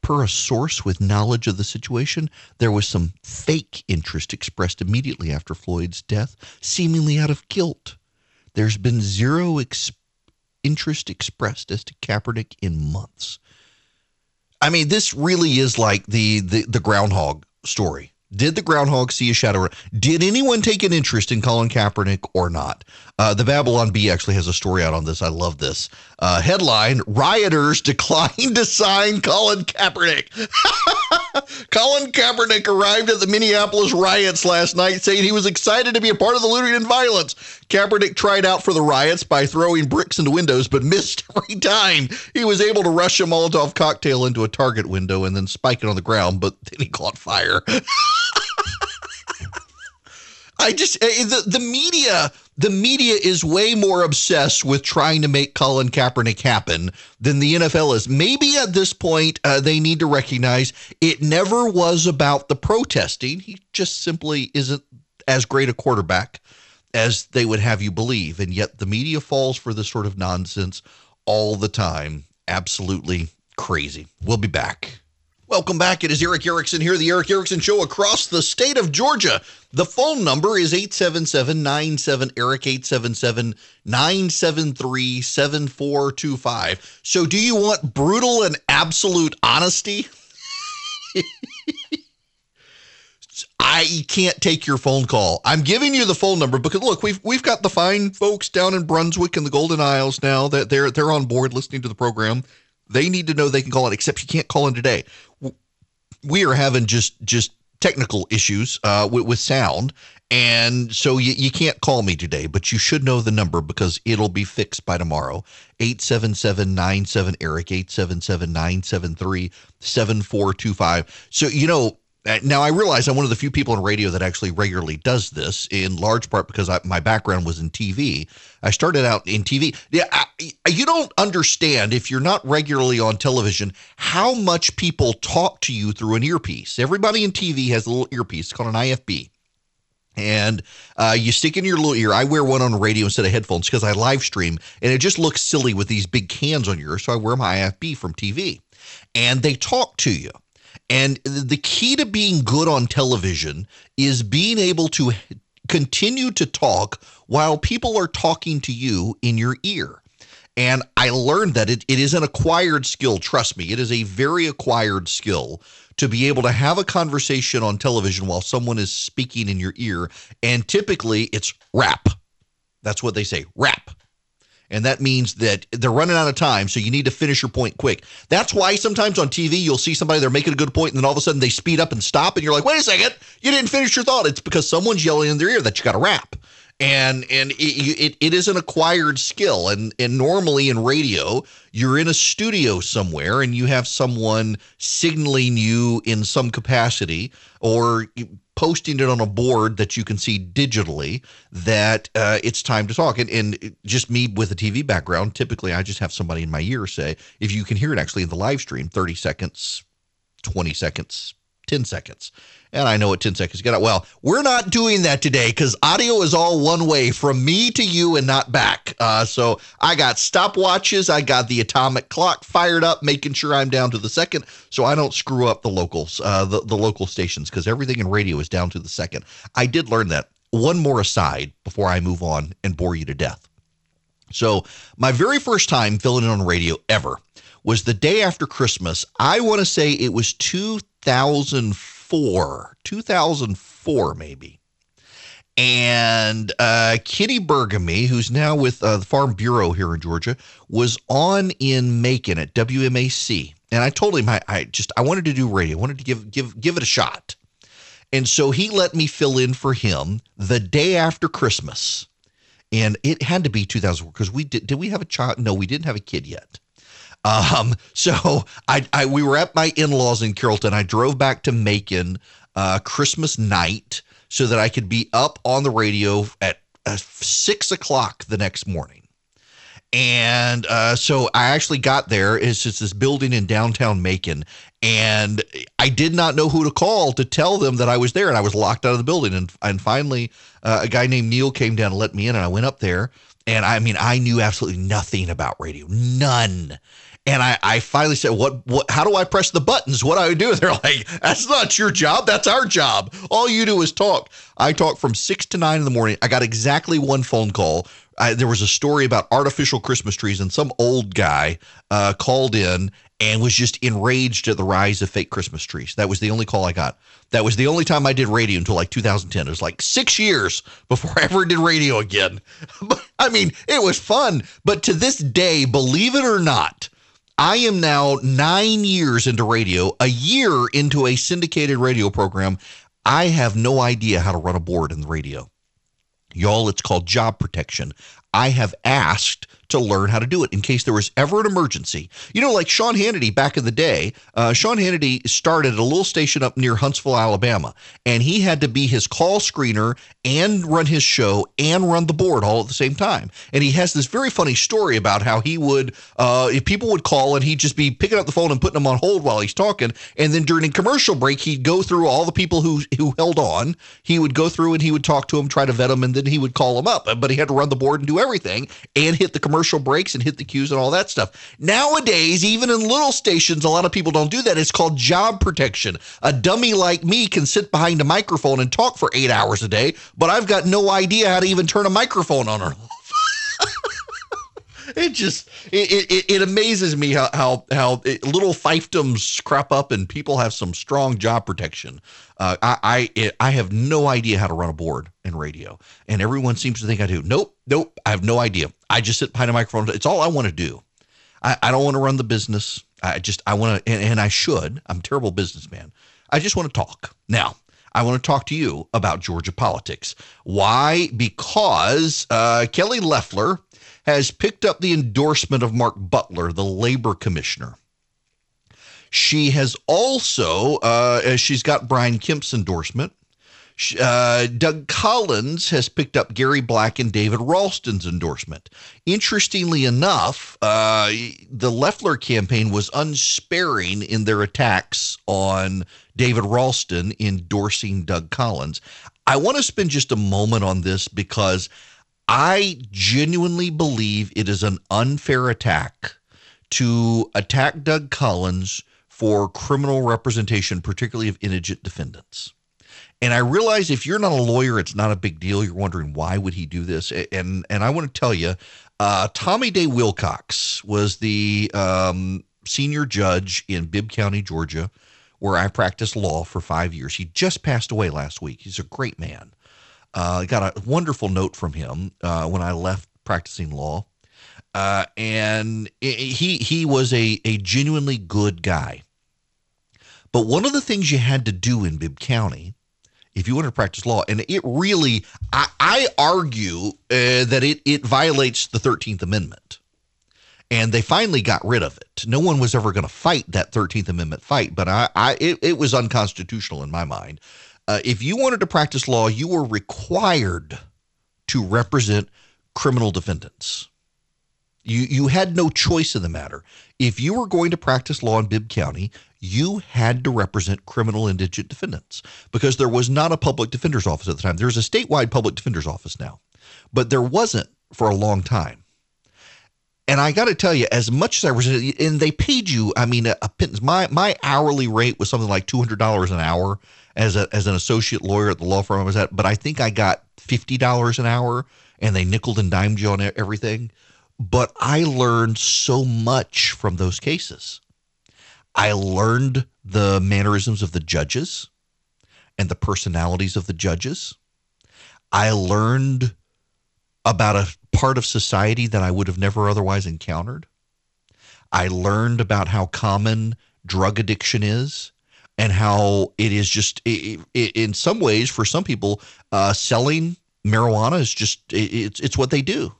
Per a source with knowledge of the situation, there was some fake interest expressed immediately after Floyd's death, seemingly out of guilt. There's been zero ex- interest expressed as to Kaepernick in months. I mean, this really is like the the, the groundhog story. Did the groundhog see a shadow? Did anyone take an interest in Colin Kaepernick or not? Uh, the Babylon Bee actually has a story out on this. I love this. Uh, headline Rioters decline to sign Colin Kaepernick. Colin Kaepernick arrived at the Minneapolis riots last night saying he was excited to be a part of the looting and violence. Kaepernick tried out for the riots by throwing bricks into windows, but missed every time. He was able to rush a Molotov cocktail into a Target window and then spike it on the ground, but then he caught fire. I just eh, the the media the media is way more obsessed with trying to make Colin Kaepernick happen than the NFL is. Maybe at this point uh, they need to recognize it never was about the protesting. He just simply isn't as great a quarterback as they would have you believe, and yet the media falls for this sort of nonsense all the time. Absolutely crazy. We'll be back. Welcome back. It is Erick Erickson here, the Erick Erickson Show across the state of Georgia. The phone number is 877 97 Eric 877 973 7425. So, do you want brutal and absolute honesty? I can't take your phone call. I'm giving you the phone number because look, we've we've got the fine folks down in Brunswick and the Golden Isles now that they're they're on board listening to the program. They need to know they can call it, except you can't call in today. We are having just just technical issues uh, with, with sound, and so you, you can't call me today, but you should know the number because it'll be fixed by tomorrow. 877 Eric, 877 973 7425. So, you know, now I realize I'm one of the few people in radio that actually regularly does this, in large part because I, my background was in TV. I started out in TV. Yeah, I, you don't understand if you're not regularly on television how much people talk to you through an earpiece. Everybody in TV has a little earpiece it's called an IFB and uh, you stick in your little ear. I wear one on radio instead of headphones because I live stream, and it just looks silly with these big cans on your ear. So I wear my IFB from TV, and they talk to you. And the key to being good on television is being able to continue to talk while people are talking to you in your ear. And I learned that it, it is an acquired skill. Trust me, it is a very acquired skill to be able to have a conversation on television while someone is speaking in your ear. And typically it's rap. That's what they say rap and that means that they're running out of time. So you need to finish your point quick. That's why sometimes on TV you'll see somebody they're making a good point, and then all of a sudden they speed up and stop, and you're like, wait a second, you didn't finish your thought. It's because someone's yelling in their ear that you got to rap and and it, it, it is an acquired skill and and normally in radio you're in a studio somewhere and you have someone signaling you in some capacity or posting it on a board that you can see digitally that uh, it's time to talk. And, and just me with a tv background typically i just have somebody in my ear say if you can hear it actually in the live stream 30 seconds 20 seconds 10 seconds and I know what 10 seconds get out. Well, we're not doing that today because audio is all one way from me to you and not back. Uh, so I got stopwatches. I got the atomic clock fired up, making sure I'm down to the second so I don't screw up the locals, uh, the, the local stations, because everything in radio is down to the second. I did learn that. One more aside before I move on and bore you to death. So, my very first time filling in on radio ever was the day after Christmas. I want to say it was 2004 2004, 2004 maybe. And uh, Kenny Burgamy, who's now with uh, the Farm Bureau here in Georgia, was on in Macon at WMAC. And I told him I, I just I wanted to do radio. I wanted to give give give it a shot. And so he let me fill in for him the day after Christmas. and it had to be 2004 because we did. Did we have a child? No, we didn't have a kid yet. Um, so I, I we were at my in-laws in Carrollton. I drove back to Macon uh, Christmas night so that I could be up on the radio at uh, six o'clock the next morning. And uh, so I actually got there. It's just this building in downtown Macon. And I did not know who to call to tell them that I was there. And I was locked out of the building. And, and finally, uh, a guy named Neil came down and let me in. And I went up there. And I mean, I knew absolutely nothing about radio, none. And I, I finally said, what, what, how do I press the buttons? What do I do? They're like, that's not your job. That's our job. All you do is talk. I talk from six to nine in the morning. I got exactly one phone call I, there was a story about artificial Christmas trees, and some old guy uh, called in and was just enraged at the rise of fake Christmas trees. That was the only call I got. That was the only time I did radio until like 2010. It was like six years before I ever did radio again. I mean, it was fun. But to this day, believe it or not, I am now nine years into radio, a year into a syndicated radio program. I have no idea how to run a board in the radio. Y'all, it's called job protection. I have asked to learn how to do it in case there was ever an emergency. You know, like Sean Hannity back in the day, uh, Sean Hannity started a little station up near Huntsville, Alabama, and he had to be his call screener and run his show and run the board all at the same time. And he has this very funny story about how he would, uh, if people would call and he'd just be picking up the phone and putting them on hold while he's talking. And then during a commercial break, he'd go through all the people who, who held on. He would go through and he would talk to them, try to vet them, and then he would call them up. But he had to run the board and do everything and hit the commercial breaks and hit the cues and all that stuff. Nowadays, even in little stations, a lot of people don't do that. It's called job protection. A dummy like me can sit behind a microphone and talk for eight hours a day, but I've got no idea how to even turn a microphone on or. It just it, it, it amazes me how how how it, little fiefdoms crop up and people have some strong job protection. Uh, I I it, I have no idea how to run a board in radio, and everyone seems to think I do. Nope, nope, I have no idea. I just sit behind a microphone. It's all I want to do. I, I don't want to run the business. I just I want to, and, and I should. I'm a terrible businessman. I just want to talk now. I want to talk to you about Georgia politics. Why? Because uh, Kelly Loeffler has picked up the endorsement of Mark Butler, the labor commissioner. She has also, uh, she's got Brian Kemp's endorsement. Uh, Doug Collins has picked up Gary Black and David Ralston's endorsement. Interestingly enough, uh, the Loeffler campaign was unsparing in their attacks on David Ralston endorsing Doug Collins. I want to spend just a moment on this because I genuinely believe it is an unfair attack to attack Doug Collins for criminal representation, particularly of indigent defendants. And I realize if you're not a lawyer, it's not a big deal. You're wondering why would he do this? And and I want to tell you, uh, Tommy Day Wilcox was the um, senior judge in Bibb County, Georgia, where I practiced law for five years. He just passed away last week. He's a great man. Uh, I got a wonderful note from him uh, when I left practicing law, uh, and he he was a a genuinely good guy. But one of the things you had to do in Bibb County if you want to practice law. And it really, I, I argue uh, that it, it violates the 13th Amendment. And they finally got rid of it. No one was ever going to fight that 13th Amendment fight, but I, I it, it was unconstitutional in my mind. Uh, if you wanted to practice law, you were required to represent criminal defendants. You you had no choice in the matter. If you were going to practice law in Bibb County, you had to represent criminal indigent defendants because there was not a public defender's office at the time. There's a statewide public defender's office now, but there wasn't for a long time. And I got to tell you, as much as I was, and they paid you, I mean, a, a my my hourly rate was something like two hundred dollars an hour as a as an associate lawyer at the law firm I was at. But I think I got fifty dollars an hour, and they nickel and dimed you on everything. But I learned so much from those cases. I learned the mannerisms of the judges and the personalities of the judges. I learned about a part of society that I would have never otherwise encountered. I learned about how common drug addiction is and how it is just it, it, in some ways for some people uh, selling marijuana is just it's it's what they do.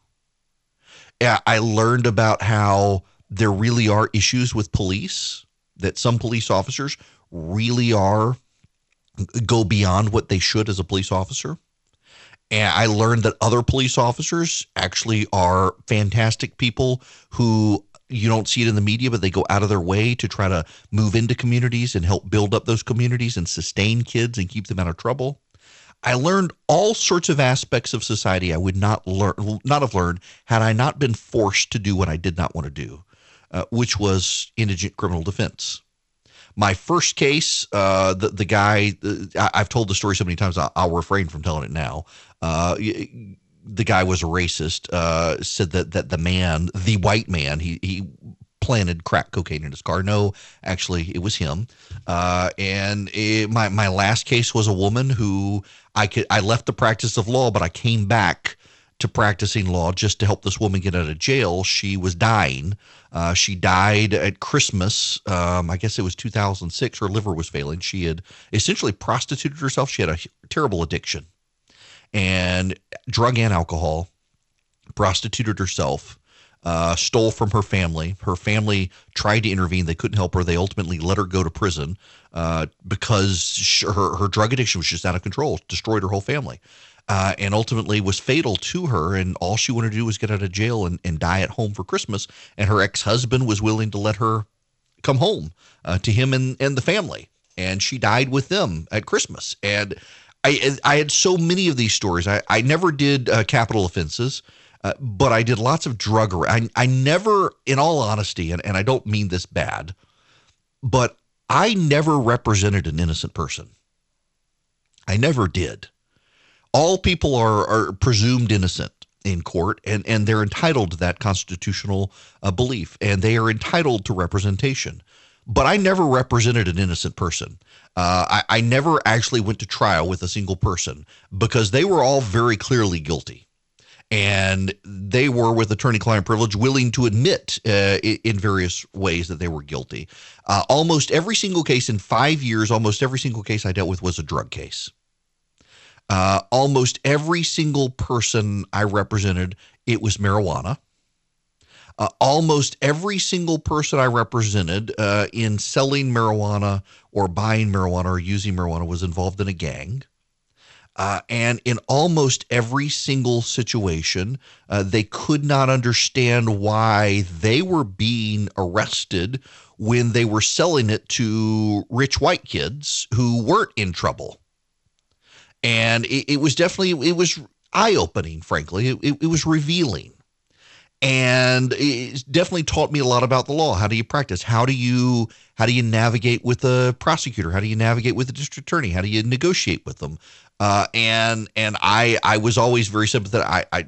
I learned about how there really are issues with police that some police officers really are go beyond what they should as a police officer. And I learned that other police officers actually are fantastic people who you don't see it in the media, but they go out of their way to try to move into communities and help build up those communities and sustain kids and keep them out of trouble. I learned all sorts of aspects of society I would not learn, not have learned had I not been forced to do what I did not want to do, uh, which was indigent criminal defense. My first case, uh, the the guy, uh, I've told the story so many times, I'll, I'll refrain from telling it now. The guy was a racist. Uh, said that that the man, the white man, he he planted crack cocaine in his car. No, actually, it was him. Uh, and it, my my last case was a woman who I could I left the practice of law, but I came back to practicing law just to help this woman get out of jail. She was dying. Uh, she died at Christmas. Um, I guess it was 2006. Her liver was failing. She had essentially prostituted herself. She had a terrible addiction and drug and alcohol, prostituted herself, uh, stole from her family. Her family tried to intervene. They couldn't help her. They ultimately let her go to prison uh, because she, her, her drug addiction was just out of control, destroyed her whole family. Uh, and ultimately was fatal to her. And all she wanted to do was get out of jail and, and die at home for Christmas. And her ex husband was willing to let her come home uh, to him and, and the family. And she died with them at Christmas. And I, I had so many of these stories. I, I never did uh, capital offenses. Uh, but I did lots of drug. I, I never, in all honesty, and, and I don't mean this bad, but I never represented an innocent person. I never did. All people are, are presumed innocent in court, and, and they're entitled to that constitutional uh, belief, and they are entitled to representation. But I never represented an innocent person. Uh, I, I never actually went to trial with a single person because they were all very clearly guilty. And they were with attorney-client privilege willing to admit uh, in various ways that they were guilty. Uh, almost every single case in five years almost every single case i dealt with was a drug case. Uh, almost every single person i represented it was marijuana uh, almost every single person I represented uh, in selling marijuana or buying marijuana or using marijuana was involved in a gang. Uh, and in almost every single situation, uh, they could not understand why they were being arrested when they were selling it to rich white kids who weren't in trouble. And it, it was definitely it was eye opening. Frankly, it, it, it was revealing and it definitely taught me a lot about the law how do you practice how do you how do you navigate with a prosecutor how do you navigate with a district attorney how do you negotiate with them uh, and and I I was always very sympathetic. I, I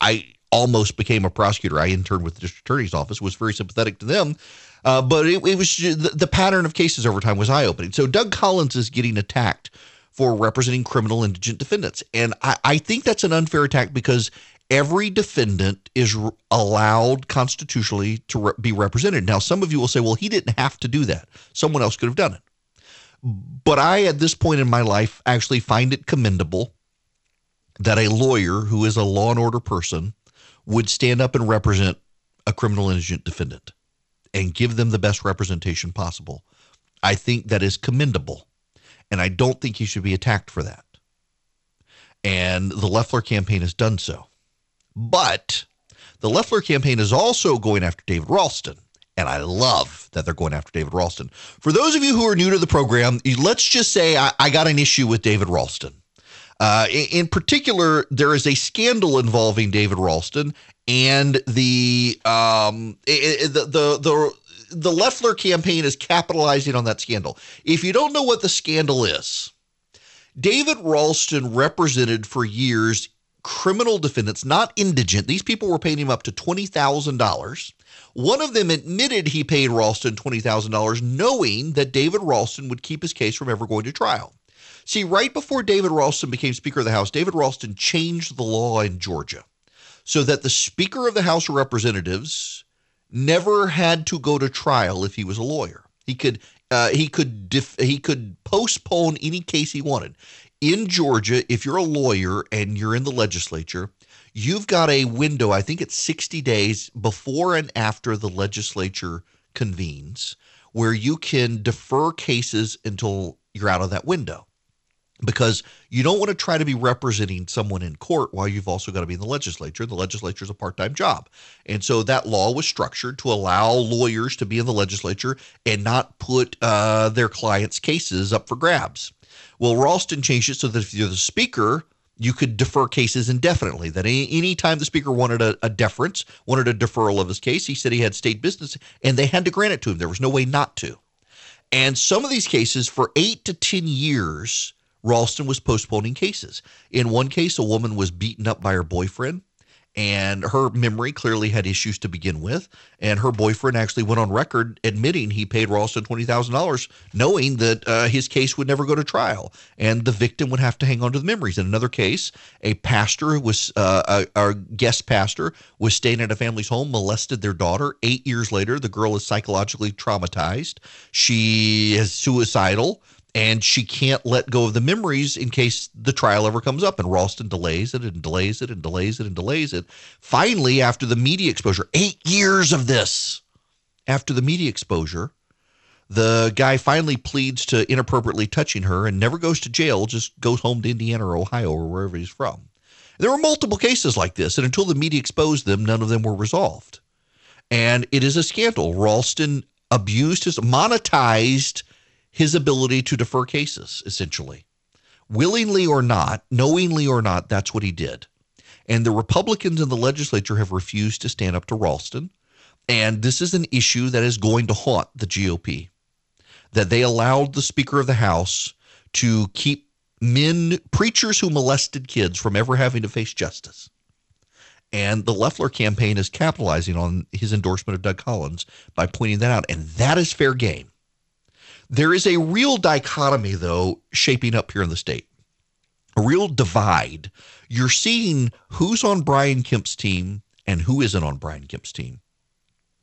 I almost became a prosecutor. I interned with the district attorney's office. Was very sympathetic to them. Uh, but it, it was the, the, pattern of cases over time was eye opening. So Doug Collins is getting attacked for representing criminal indigent defendants, and I, I think that's an unfair attack because every defendant is allowed constitutionally to re- be represented. Now, some of you will say, well, he didn't have to do that. Someone else could have done it. But I, at this point in my life, actually find it commendable that a lawyer who is a law and order person would stand up and represent a criminal indigent defendant and give them the best representation possible. I think that is commendable. And I don't think he should be attacked for that. And the Loeffler campaign has done so. But the Loeffler campaign is also going after David Ralston. And I love that they're going after David Ralston. For those of you who are new to the program, let's just say I, I got an issue with David Ralston. Uh, in, particular, there is a scandal involving David Ralston and the um, the the the the Loeffler campaign is capitalizing on that scandal. If you don't know what the scandal is, David Ralston represented for years criminal defendants, not indigent. These people were paying him up to twenty thousand dollars one of them admitted he paid Ralston $20,000, knowing that David Ralston would keep his case from ever going to trial. See, right before David Ralston became Speaker of the House, David Ralston changed the law in Georgia so that the Speaker of the House of Representatives never had to go to trial if he was a lawyer. He could uh, he could def- he could postpone any case he wanted. In Georgia, if you're a lawyer and you're in the legislature, you've got a window, I think it's 60 days before and after the legislature convenes, where you can defer cases until you're out of that window because you don't want to try to be representing someone in court while you've also got to be in the legislature. The legislature is a part time job. And so that law was structured to allow lawyers to be in the legislature and not put uh, their clients' cases up for grabs. Well, Ralston changed it so that if you're the speaker, you could defer cases indefinitely. That any, any time the speaker wanted a, a deference, wanted a deferral of his case, he said he had state business and they had to grant it to him. There was no way not to. And some of these cases, for eight to 10 years, Ralston was postponing cases. In one case, a woman was beaten up by her boyfriend and her memory clearly had issues to begin with. And her boyfriend actually went on record admitting he paid Ralston twenty thousand dollars, knowing that uh, his case would never go to trial, and the victim would have to hang on to the memories. In another case, a pastor was uh, a, a guest pastor was staying at a family's home, molested their daughter. Eight years later, the girl is psychologically traumatized. She is suicidal and she can't let go of the memories in case the trial ever comes up. And Ralston delays it and delays it and delays it and delays it. Finally, after the media exposure, eight years of this, after the media exposure, the guy finally pleads to inappropriately touching her and never goes to jail, just goes home to Indiana or Ohio or wherever he's from. There were multiple cases like this, and until the media exposed them, none of them were resolved. And it is a scandal. Ralston abused his monetized his ability to defer cases, essentially. Willingly or not, knowingly or not, that's what he did. And the Republicans in the legislature have refused to stand up to Ralston. And this is an issue that is going to haunt the GOP. That they allowed the Speaker of the House to keep men, preachers who molested kids, from ever having to face justice. And the Loeffler campaign is capitalizing on his endorsement of Doug Collins by pointing that out. And that is fair game. There is a real dichotomy, though, shaping up here in the state, a real divide. You're seeing who's on Brian Kemp's team and who isn't on Brian Kemp's team.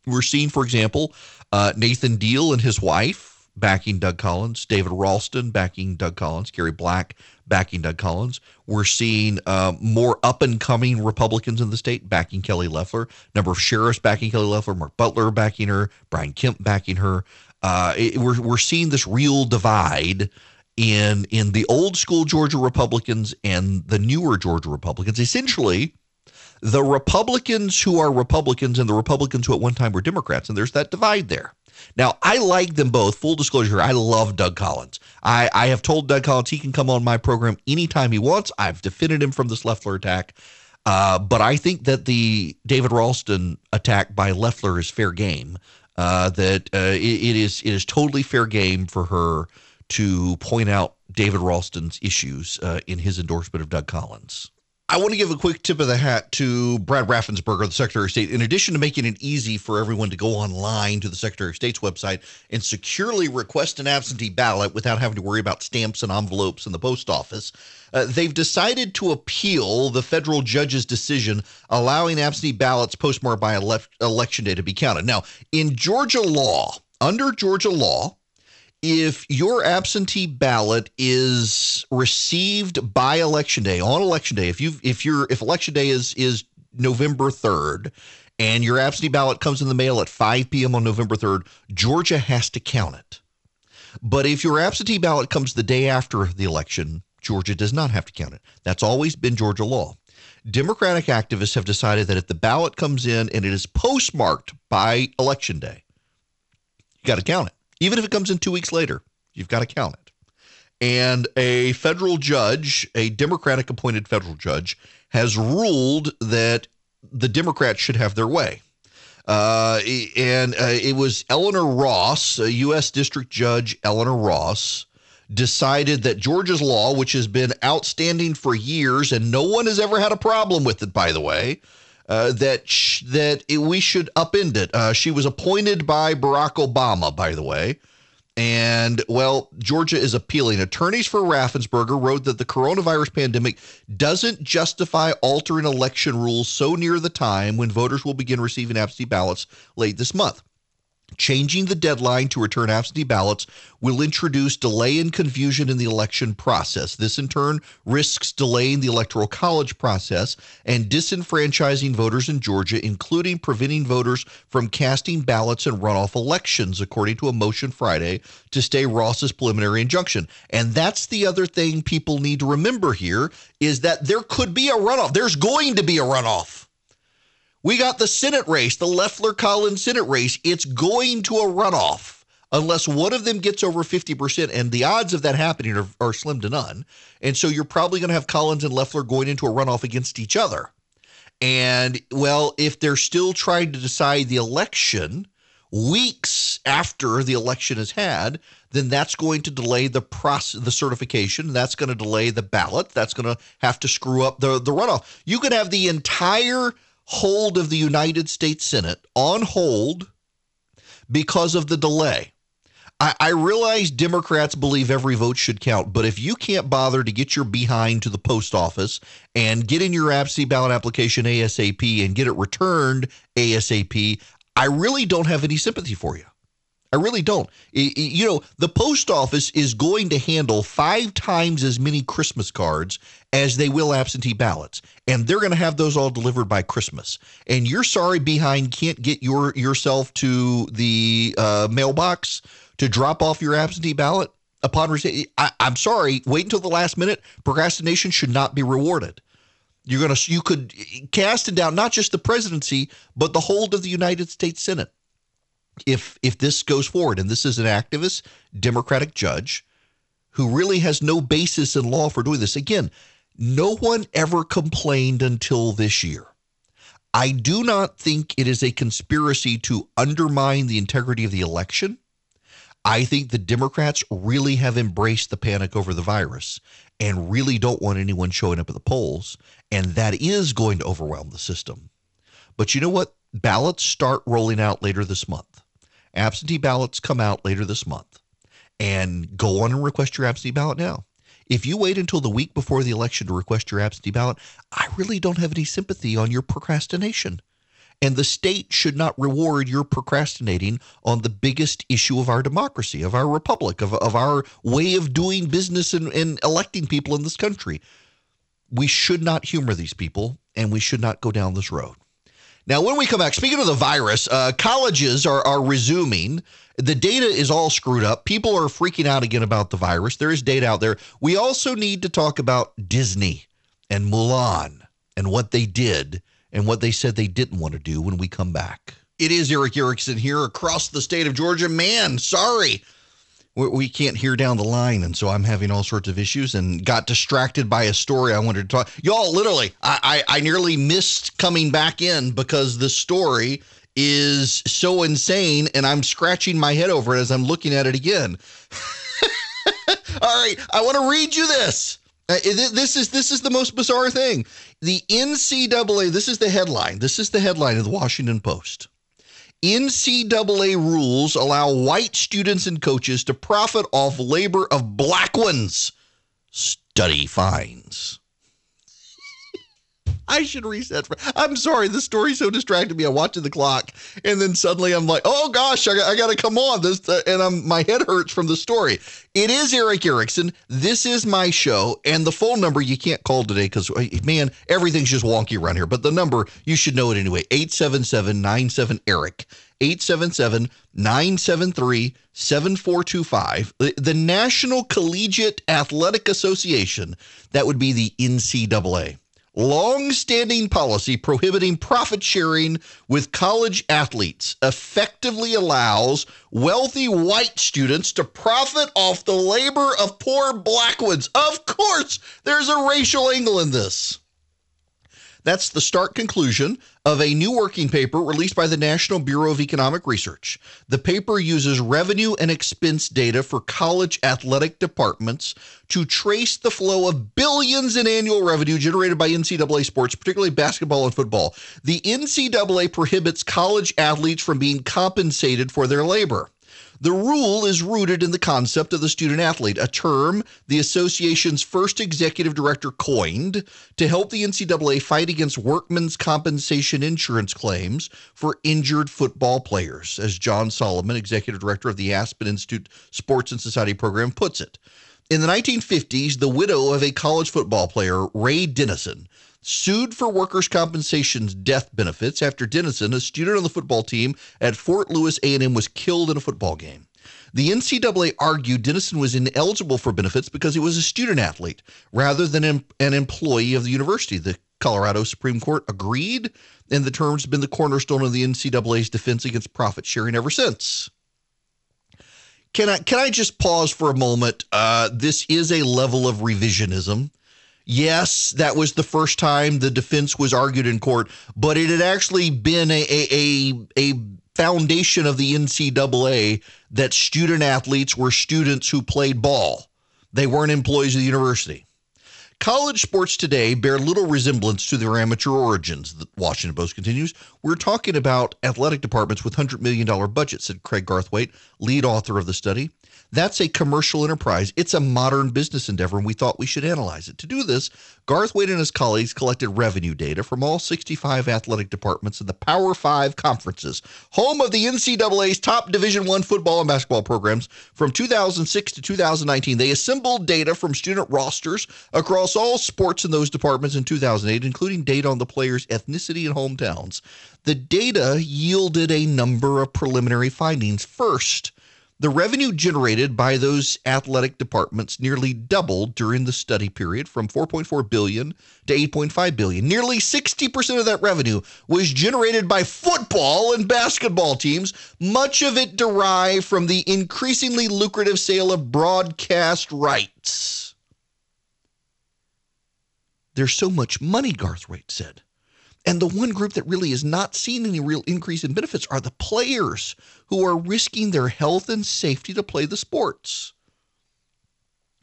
We're seeing, for example, uh, Nathan Deal and his wife backing Doug Collins, David Ralston backing Doug Collins, Gary Black backing Doug Collins. We're seeing uh, more up and coming Republicans in the state backing Kelly Loeffler. Number of sheriffs backing Kelly Loeffler, Mark Butler backing her, Brian Kemp backing her uh, it, we're we're seeing this real divide in in the old school Georgia Republicans and the newer Georgia Republicans. Essentially, the Republicans who are Republicans and the Republicans who at one time were Democrats, and there's that divide there. Now, I like them both. Full disclosure, I love Doug Collins. I, I have told Doug Collins he can come on my program anytime he wants. I've defended him from this Loeffler attack. Uh, but I think that the David Ralston attack by Loeffler is fair game uh, that uh, it, it is it is totally fair game for her to point out David Ralston's issues uh, in his endorsement of Doug Collins. I want to give a quick tip of the hat to Brad Raffensperger, the Secretary of State. In addition to making it easy for everyone to go online to the Secretary of State's website and securely request an absentee ballot without having to worry about stamps and envelopes in the post office, uh, they've decided to appeal the federal judge's decision allowing absentee ballots postmarked by ele- election day to be counted. Now, in Georgia law, under Georgia law, if your absentee ballot is received by election day on election day if you if your if election day is is november 3rd and your absentee ballot comes in the mail at 5 p.m on november 3rd georgia has to count it. But if your absentee ballot comes the day after the election georgia does not have to count it. That's always been georgia law. Democratic activists have decided that if the ballot comes in and it is postmarked by election day you got to count it even if it comes in two weeks later, you've got to count it. And a federal judge, a Democratic appointed federal judge, has ruled that the Democrats should have their way. Uh, and uh, it was Eleanor Ross, a U.S. District Judge Eleanor Ross, decided that Georgia's law, which has been outstanding for years and no one has ever had a problem with it, by the way, uh, that sh- that it, we should upend it. Uh, she was appointed by Barack Obama, by the way. And well, Georgia is appealing. Attorneys for Raffensperger wrote that the coronavirus pandemic doesn't justify altering election rules so near the time when voters will begin receiving absentee ballots late this month. Changing the deadline to return absentee ballots will introduce delay and confusion in the election process. This, in turn, risks delaying the Electoral College process and disenfranchising voters in Georgia, including preventing voters from casting ballots in runoff elections, according to a motion Friday to stay Ross's preliminary injunction. And that's the other thing people need to remember here is that there could be a runoff. There's going to be a runoff. We got the Senate race, the Loeffler Collins Senate race. It's going to a runoff unless one of them gets over 50%. And the odds of that happening are, are slim to none. And so you're probably going to have Collins and Loeffler going into a runoff against each other. And well, if they're still trying to decide the election weeks after the election is had, then that's going to delay the process, the certification. That's going to delay the ballot. That's going to have to screw up the, the runoff. You could have the entire hold of the United States Senate on hold because of the delay. I, I, realize Democrats believe every vote should count, but if you can't bother to get your behind to the post office and get in your absentee ballot application ASAP and get it returned ASAP, I really don't have any sympathy for you. I really don't. You know, the post office is going to handle five times as many Christmas cards as they will absentee ballots, and they're going to have those all delivered by Christmas. And you're sorry behind can't get your yourself to the uh, mailbox to drop off your absentee ballot upon receipt. I'm sorry. Wait until the last minute. Procrastination should not be rewarded. You're gonna you could cast it down not just the presidency but the hold of the United States Senate if if this goes forward and this is an activist democratic judge who really has no basis in law for doing this. Again no one ever complained until this year. I do not think it is a conspiracy to undermine the integrity of the election. I think the democrats really have embraced the panic over the virus and really don't want anyone showing up at the polls and that is going to overwhelm the system. But you know what? Ballots start rolling out later this month Absentee ballots come out later this month. And go on and request your absentee ballot now. If you wait until the week before the election to request your absentee ballot, I really don't have any sympathy on your procrastination. And the state should not reward your procrastinating on the biggest issue of our democracy, of our republic, of, of our way of doing business and, and electing people in this country. We should not humor these people, and we should not go down this road. Now, when we come back, speaking of the virus, uh, colleges are, are resuming. The data is all screwed up. People are freaking out again about the virus. There is data out there. We also need to talk about Disney and Mulan and what they did and what they said they didn't want to do when we come back. It is Erick Erickson here across the state of Georgia. Man, sorry we can't hear down the line and so i'm having all sorts of issues and got distracted by a story i wanted to talk. Y'all literally i i, I nearly missed coming back in because the story is so insane and i'm scratching my head over it as i'm looking at it again. All right i want to read you this. Uh, this is this is the most bizarre thing. The ncaa this is the headline. This is the headline of the washington post NCAA rules allow white students and coaches to profit off labor of black ones. Study finds. I should reset. For, I'm sorry, the story so distracted me. I'm watching the clock, and then suddenly I'm like, "Oh gosh, I, I got to come on this," uh, and I'm my head hurts from the story. It is Erick Erickson. This is my show, and the phone number you can't call today because uh, man, everything's just wonky around here. But the number you should know it anyway: 877-97 Erick. 877 973 7425. The National Collegiate Athletic Association, that would be the NCAA long-standing policy prohibiting profit sharing with college athletes effectively allows wealthy white students to profit off the labor of poor black ones. Of course, there's a racial angle in this. That's the stark conclusion of a new working paper released by the National Bureau of Economic Research. The paper uses revenue and expense data for college athletic departments to trace the flow of billions in annual revenue generated by NCAA sports, particularly basketball and football. The NCAA prohibits college athletes from being compensated for their labor. The rule is rooted in the concept of the student athlete, a term the association's first executive director coined to help the NCAA fight against workmen's compensation insurance claims for injured football players, as Jon Solomon, executive director of the Aspen Institute Sports and Society program, puts it. In the 1950s, the widow of a college football player, Ray Dennison, sued for workers' compensation's death benefits after Dennison, a student on the football team at Fort Lewis A&M, was killed in a football game. The NCAA argued Dennison was ineligible for benefits because he was a student athlete rather than an employee of the university. The Colorado Supreme Court agreed, and the terms have been the cornerstone of the NCAA's defense against profit sharing ever since. Can I can I just pause for a moment? Uh, this is a level of revisionism Yes, that was the first time the defense was argued in court, but it had actually been a a, a, foundation of the NCAA that student athletes were students who played ball. They weren't employees of the university. College sports today bear little resemblance to their amateur origins, the Washington Post continues. We're talking about athletic departments with $100 million budgets, said Craig Garthwaite, lead author of the study. That's a commercial enterprise. It's a modern business endeavor, and we thought we should analyze it. To do this, Garthwaite and his colleagues collected revenue data from all 65 athletic departments in the Power Five conferences, home of the NCAA's top Division One football and basketball programs from 2006 to 2019. They assembled data from student rosters across all sports in those departments in 2008, including data on the players' ethnicity and hometowns. The data yielded a number of preliminary findings. First, the revenue generated by those athletic departments nearly doubled during the study period from 4.4 billion to 8.5 billion. Nearly 60% of that revenue was generated by football and basketball teams, much of it derived from the increasingly lucrative sale of broadcast rights. There's so much money, Garthwaite said. And the one group that really is not seeing any real increase in benefits are the players who are risking their health and safety to play the sports.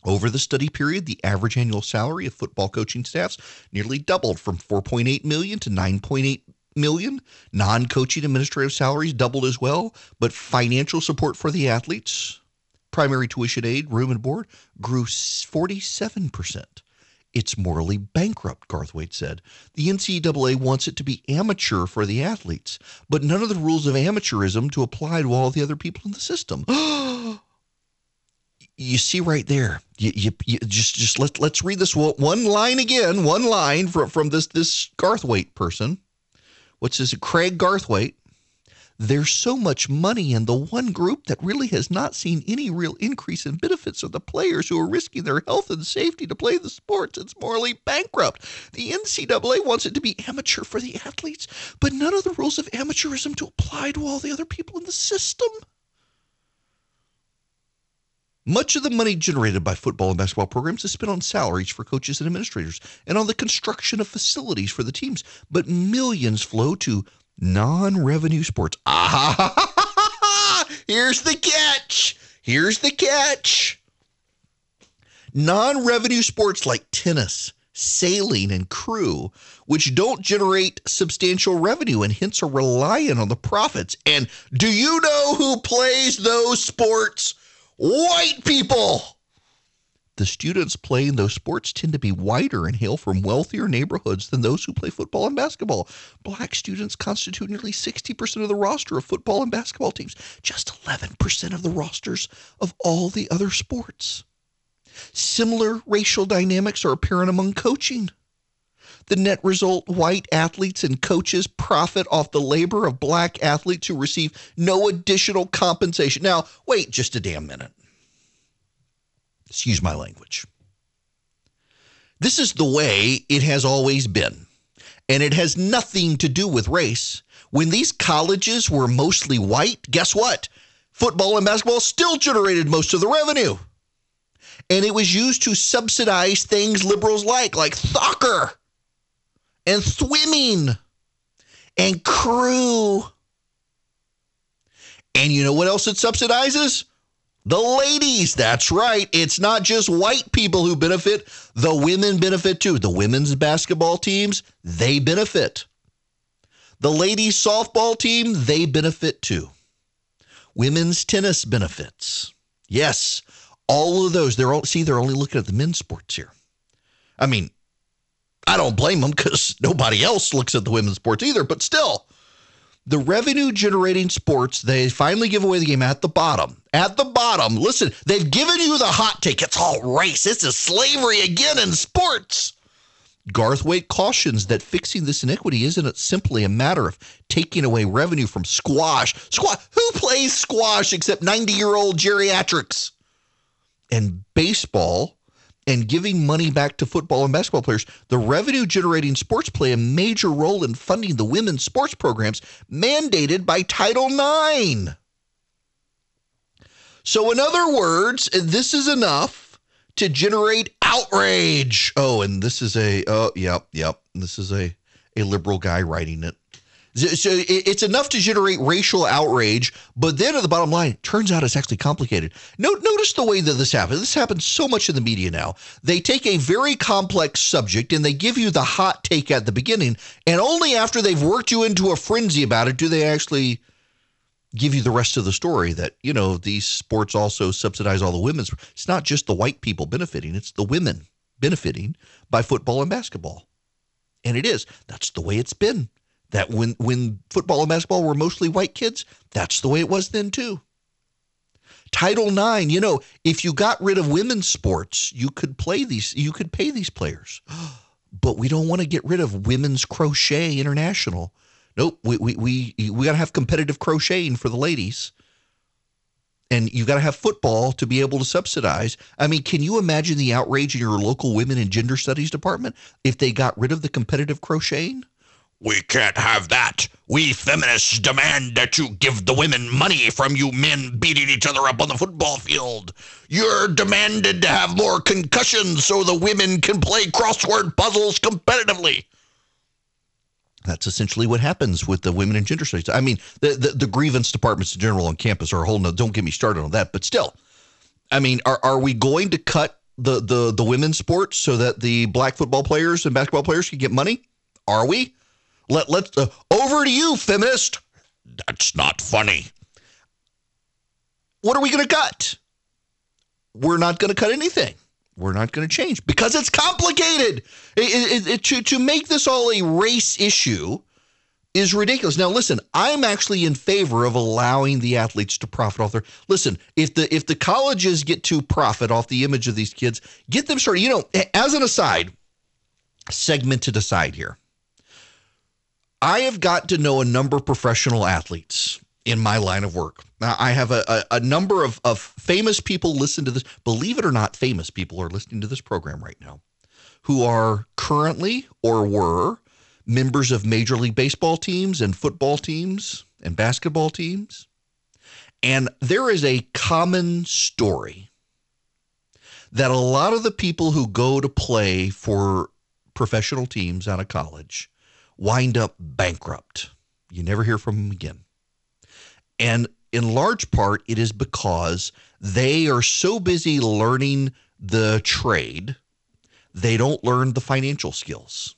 Over the study period, the average annual salary of football coaching staffs nearly doubled from 4.8 million to 9.8 million. Non-coaching administrative salaries doubled as well, but financial support for the athletes, primary tuition aid, room and board grew 47%. It's morally bankrupt, Garthwaite said. The NCAA wants it to be amateur for the athletes, but none of the rules of amateurism to apply to all the other people in the system. you see right there. You, you, you, just just let let's read this one line again. One line from from this this Garthwaite person. What's this? Craig Garthwaite there's so much money in the one group that really has not seen any real increase in benefits of the players who are risking their health and safety to play the sports. It's morally bankrupt. The NCAA wants it to be amateur for the athletes, but none of the rules of amateurism to apply to all the other people in the system. Much of the money generated by football and basketball programs is spent on salaries for coaches and administrators and on the construction of facilities for the teams, but millions flow to non revenue sports. Ah, here's the catch. Here's the catch. Non revenue sports like tennis, sailing, and crew, which don't generate substantial revenue and hence are reliant on the profits. And do you know who plays those sports? White people. The students playing those sports tend to be whiter and hail from wealthier neighborhoods than those who play football and basketball. Black students constitute nearly 60% of the roster of football and basketball teams, just 11% of the rosters of all the other sports. Similar racial dynamics are apparent among coaching. The net result white athletes and coaches profit off the labor of black athletes who receive no additional compensation. Now, wait just a damn minute. Excuse my language. This is the way it has always been. And it has nothing to do with race. When these colleges were mostly white, guess what? Football and basketball still generated most of the revenue. And it was used to subsidize things liberals like, like soccer and swimming and crew. And you know what else it subsidizes? The ladies, that's right. It's not just white people who benefit, the women benefit too. The women's basketball teams, they benefit. The ladies' softball team, they benefit too. women's tennis benefits. Yes, all of those. They're all see. They're only looking at the men's sports here. I mean, I don't blame them because nobody else looks at the women's sports either. But still, the revenue generating sports, they finally give away the game at the bottom. At the bottom, listen, they've given you the hot take. It's all race. This is slavery again in sports. Garthwaite cautions that fixing this inequity isn't simply a matter of taking away revenue from squash. Squash. Who plays squash except 90 year old geriatrics? And baseball and giving money back to football and basketball players, the revenue generating sports play a major role in funding the women's sports programs mandated by Title IX. So, in other words, this is enough to generate outrage. Oh, and this is a, oh, yep, yep. This is a, a liberal guy writing it. So it's enough to generate racial outrage, but then at the bottom line, turns out it's actually complicated. Notice the way that this happens. This happens so much in the media now. They take a very complex subject and they give you the hot take at the beginning, and only after they've worked you into a frenzy about it do they actually give you the rest of the story that, you know, these sports also subsidize all the women's. It's not just the white people benefiting, it's the women benefiting by football and basketball. And it is. That's the way it's been that when when football and basketball were mostly white kids, that's the way it was then too. Title IX, you know, if you got rid of women's sports, you could play these, you could pay these players. But we don't want to get rid of women's crochet international. Nope, we we we, we got to have competitive crocheting for the ladies. And you got to have football to be able to subsidize. I mean, can you imagine the outrage in your local women and gender studies department if they got rid of the competitive crocheting? We can't have that. We feminists demand that you give the women money from you men beating each other up on the football field. You're demanded to have more concussions so the women can play crossword puzzles competitively. That's essentially what happens with the women and gender studies. I mean, the, the, the grievance departments in general on campus are a whole no, don't get me started on that, but still, I mean, are, are we going to cut the, the, the women's sports so that the black football players and basketball players can get money? Are we? Let let uh, over to you, feminist. That's not funny. What are we going to cut? We're not going to cut anything. We're not going to change because it's complicated. It, it, it, to to make this all a race issue is ridiculous. Now, listen, I'm actually in favor of allowing the athletes to profit off their. Listen, if the if the colleges get to profit off the image of these kids, get them started. You know, as an aside, segmented aside here. I have got to know a number of professional athletes in my line of work. Now, I have a, a, a, number of, of famous people listen to this. Believe it or not, famous people are listening to this program right now who are currently or were members of Major League Baseball teams and football teams and basketball teams. And there is a common story that a lot of the people who go to play for professional teams out of college wind up bankrupt. You never hear from them again. And in large part, it is because they are so busy learning the trade, they don't learn the financial skills.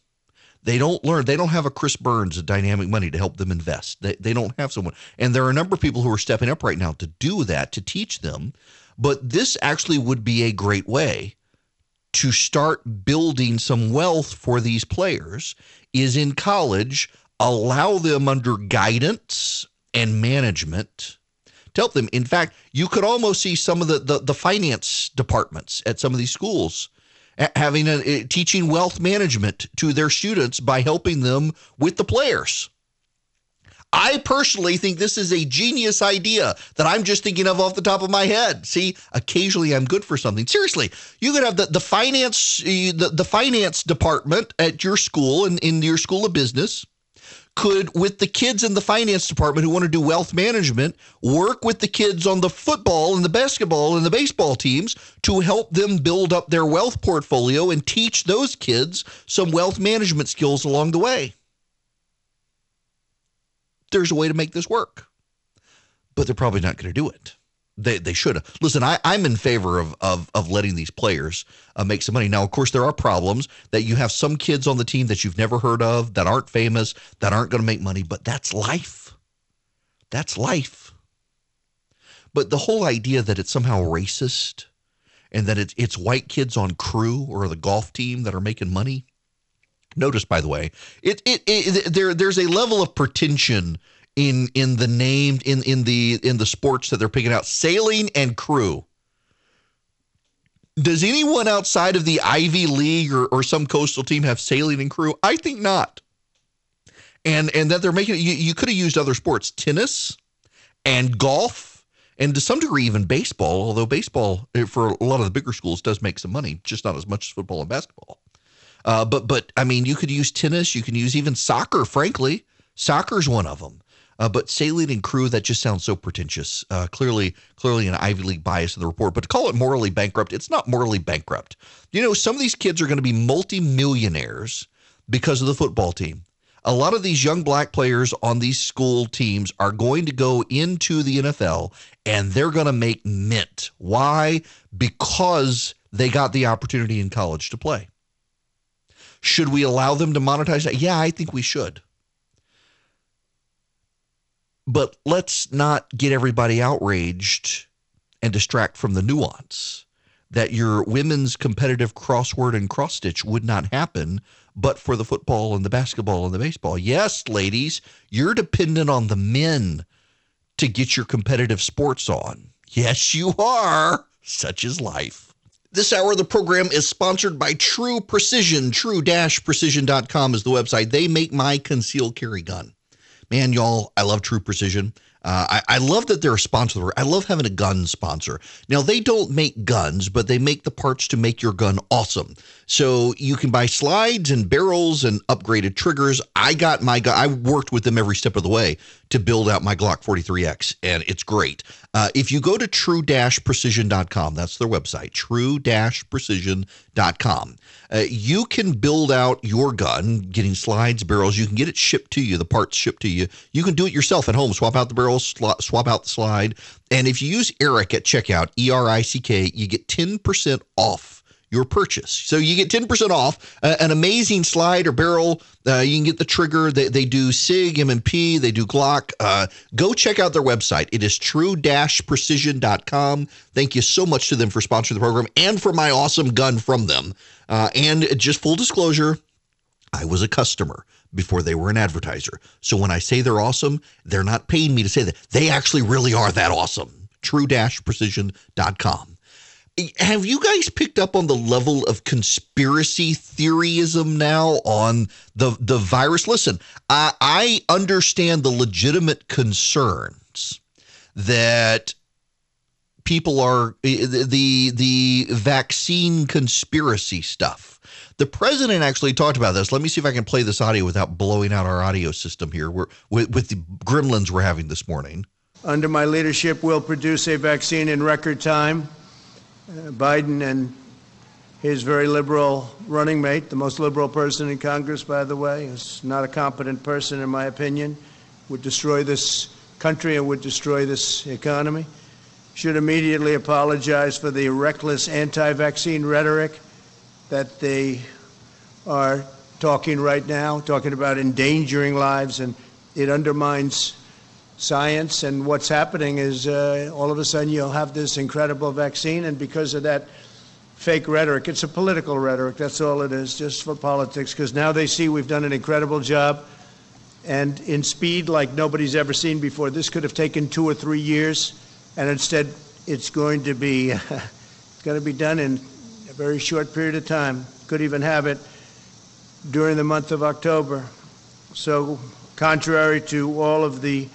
They don't learn, they don't have a Chris Burns of dynamic money to help them invest. They, they don't have someone. And there are a number of people who are stepping up right now to do that, to teach them. But this actually would be a great way to start building some wealth for these players is in college, allow them under guidance and management to help them. In fact, you could almost see some of the, the, the finance departments at some of these schools having a, teaching wealth management to their students by helping them with the players. I personally think this is a genius idea that I'm just thinking of off the top of my head. See, occasionally I'm good for something. Seriously, you could have the, the finance uh, the, the finance department at your school and in your school of business could with the kids in the finance department who want to do wealth management work with the kids on the football and the basketball and the baseball teams to help them build up their wealth portfolio and teach those kids some wealth management skills along the way there's a way to make this work. But they're probably not going to do it. They, they should. Listen, I, I'm in favor of, of, of letting these players uh, make some money. Now, of course, there are problems that you have some kids on the team that you've never heard of, that aren't famous, that aren't going to make money, but that's life. That's life. But the whole idea that it's somehow racist and that it's it's white kids on crew or the golf team that are making money. Notice, by the way, it it, it there there's a level of pretension in in the name in in the in the sports that they're picking out sailing and crew. Does anyone outside of the ivy league or, or some coastal team have sailing and crew? I think not. And and that they're making you, you could have used other sports tennis and golf and to some degree even baseball although baseball eh, for a lot of the bigger schools does make some money just not as much as football and basketball uh, but but i mean you could use tennis you can use even soccer frankly soccer's one of them uh, but sailing and crew, that just sounds so pretentious. Uh, clearly, clearly an Ivy League bias in the report. But to call it morally bankrupt, it's not morally bankrupt. You know, some of these kids are going to be multimillionaires because of the football team. A lot of these young black players on these school teams are going to go into the NFL and they're going to make mint. Why? Because they got the opportunity in college to play. Should we allow them to monetize that? Yeah, I think we should. But let's not get everybody outraged and distract from the nuance that your women's competitive crossword and cross stitch would not happen but for the football and the basketball and the baseball. Yes, ladies, you're dependent on the men to get your competitive sports on. Yes, you are. Such is life. This hour of the program is sponsored by True Precision. True-precision.com is the website. They make my concealed carry gun man, y'all, I love True Precision. Uh, I, I, love that they're a sponsor. I love having a gun sponsor. Now, they don't make guns, but they make the parts to make your gun awesome. So you can buy slides and barrels and upgraded triggers. I got my gun. I worked with them every step of the way to build out my Glock 43X, and it's great. Uh, if you go to true-precision.com, that's their website, true-precision.com, uh, you can build out your gun, getting slides, barrels. You can get it shipped to you, the parts shipped to you. You can do it yourself at home. Swap out the barrels, swap out the slide. And if you use Erick at checkout, E R I C K, you get 10% off your purchase. So you get 10% off uh, an amazing slide or barrel. Uh, you can get the trigger. They, they do SIG, M&P, they do Glock. Uh, go check out their website. It is true-precision.com. Thank you so much to them for sponsoring the program and for my awesome gun from them. Uh, and just full disclosure, I was a customer before they were an advertiser. So when I say they're awesome, they're not paying me to say that. They actually really are that awesome. True-precision.com have you guys picked up on the level of conspiracy theoryism now on the the virus? Listen, I, I understand the legitimate concerns that people are eh, eh, the the vaccine conspiracy stuff. The president actually talked about this. Let me see if I can play this audio without blowing out our audio system here. We're with, with the gremlins we're having this morning. Under my leadership, we'll produce a vaccine in record time Uh, Biden and his very liberal running mate, the most liberal person in Congress, by the way, is not a competent person, in my opinion, would destroy this country and would destroy this economy, should immediately apologize for the reckless anti vaccine rhetoric that they are talking right now, talking about endangering lives, and it undermines science. And what's happening is uh, all of a sudden you'll have this incredible vaccine, and because of that fake rhetoric, it's a political rhetoric. That's all it is, just for politics. Because now they see we've done an incredible job, and in speed like nobody's ever seen before. This could have taken two or three years, and instead it's going to be it's going to be done in a very short period of time. Could even have it during the month of October. So, contrary to all of the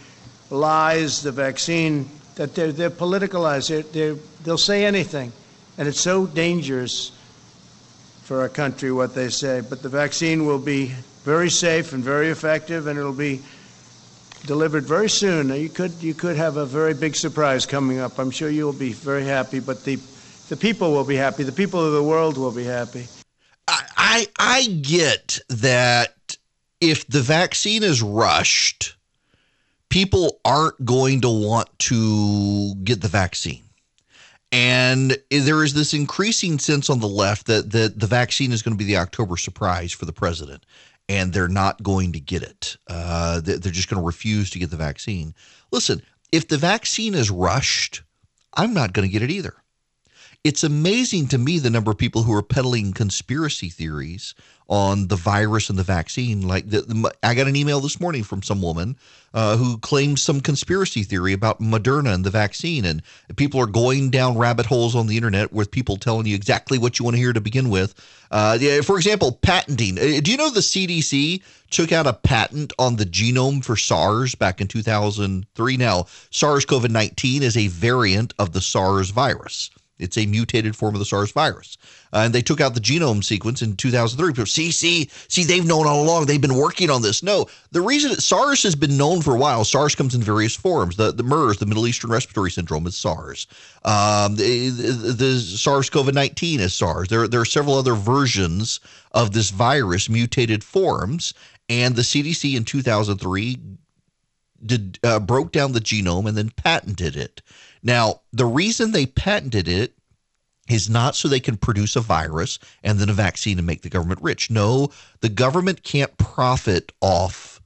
lies, the vaccine, that they're, they're politicalized. They're, they're, they'll say anything. And it's so dangerous for our country what they say. But the vaccine will be very safe and very effective, and it'll be delivered very soon. You could, you could have a very big surprise coming up. I'm sure you'll be very happy, but the, the people will be happy. The people of the world will be happy. I, I, I get that if the vaccine is rushed, people aren't going to want to get the vaccine. And there is this increasing sense on the left that, that the vaccine is going to be the October surprise for the president, and they're not going to get it. Uh, they're just going to refuse to get the vaccine. Listen, if the vaccine is rushed, I'm not going to get it either. It's amazing to me the number of people who are peddling conspiracy theories on the virus and the vaccine. Like the, the, I got an email this morning from some woman uh, who claims some conspiracy theory about Moderna and the vaccine, and people are going down rabbit holes on the internet with people telling you exactly what you want to hear to begin with. Uh, for example, patenting. Uh, do you know the CDC took out a patent on the genome for SARS back in 2003? Now, SARS-CoV-19 is a variant of the SARS virus. It's a mutated form of the SARS virus. Uh, and they took out the genome sequence in 2003. People, see, see, see, they've known all along. They've been working on this. No, the reason that SARS has been known for a while, SARS comes in various forms. The, the MERS, the Middle Eastern Respiratory Syndrome, is SARS. Um, the, the, the SARS CoV 19 is SARS. There, there are several other versions of this virus, mutated forms. And the CDC in 2003 did, uh, broke down the genome and then patented it. Now, the reason they patented it is not so they can produce a virus and then a vaccine and make the government rich. No, the government can't profit off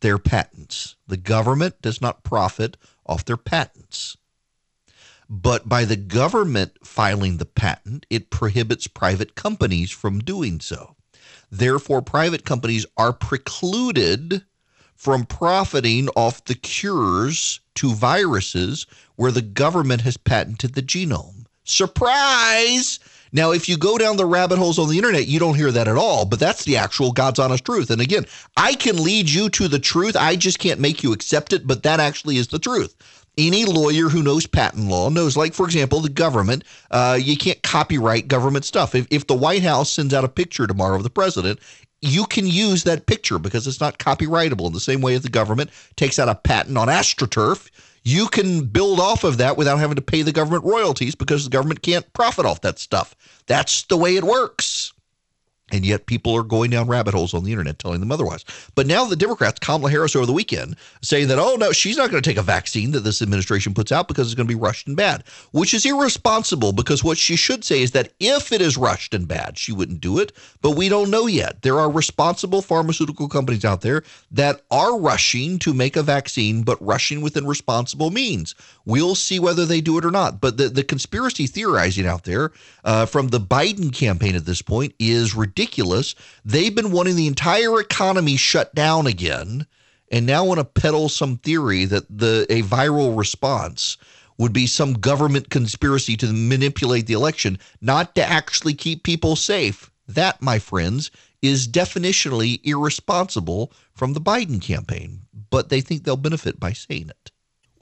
their patents. The government does not profit off their patents. But by the government filing the patent, it prohibits private companies from doing so. Therefore, private companies are precluded from profiting off the cures to viruses where the government has patented the genome. Surprise! Now, if you go down the rabbit holes on the internet, you don't hear that at all, but that's the actual God's honest truth. And again, I can lead you to the truth. I just can't make you accept it, but that actually is the truth. Any lawyer who knows patent law knows, like, for example, the government, uh, you can't copyright government stuff. If, if the White House sends out a picture tomorrow of the president, you can use that picture because it's not copyrightable in the same way as the government takes out a patent on astroturf you can build off of that without having to pay the government royalties because the government can't profit off that stuff. That's the way it works. And yet people are going down rabbit holes on the internet telling them otherwise. But now the Democrats, Kamala Harris over the weekend, saying that, oh, no, she's not going to take a vaccine that this administration puts out because it's going to be rushed and bad, which is irresponsible because what she should say is that if it is rushed and bad, she wouldn't do it. But we don't know yet. There are responsible pharmaceutical companies out there that are rushing to make a vaccine, but rushing within responsible means. We'll see whether they do it or not. But the, the conspiracy theorizing out there uh, from the Biden campaign at this point is ridiculous. They've been wanting the entire economy shut down again and now want to peddle some theory that the a viral response would be some government conspiracy to manipulate the election, not to actually keep people safe. That, my friends, is definitionally irresponsible from the Biden campaign, but they think they'll benefit by saying it.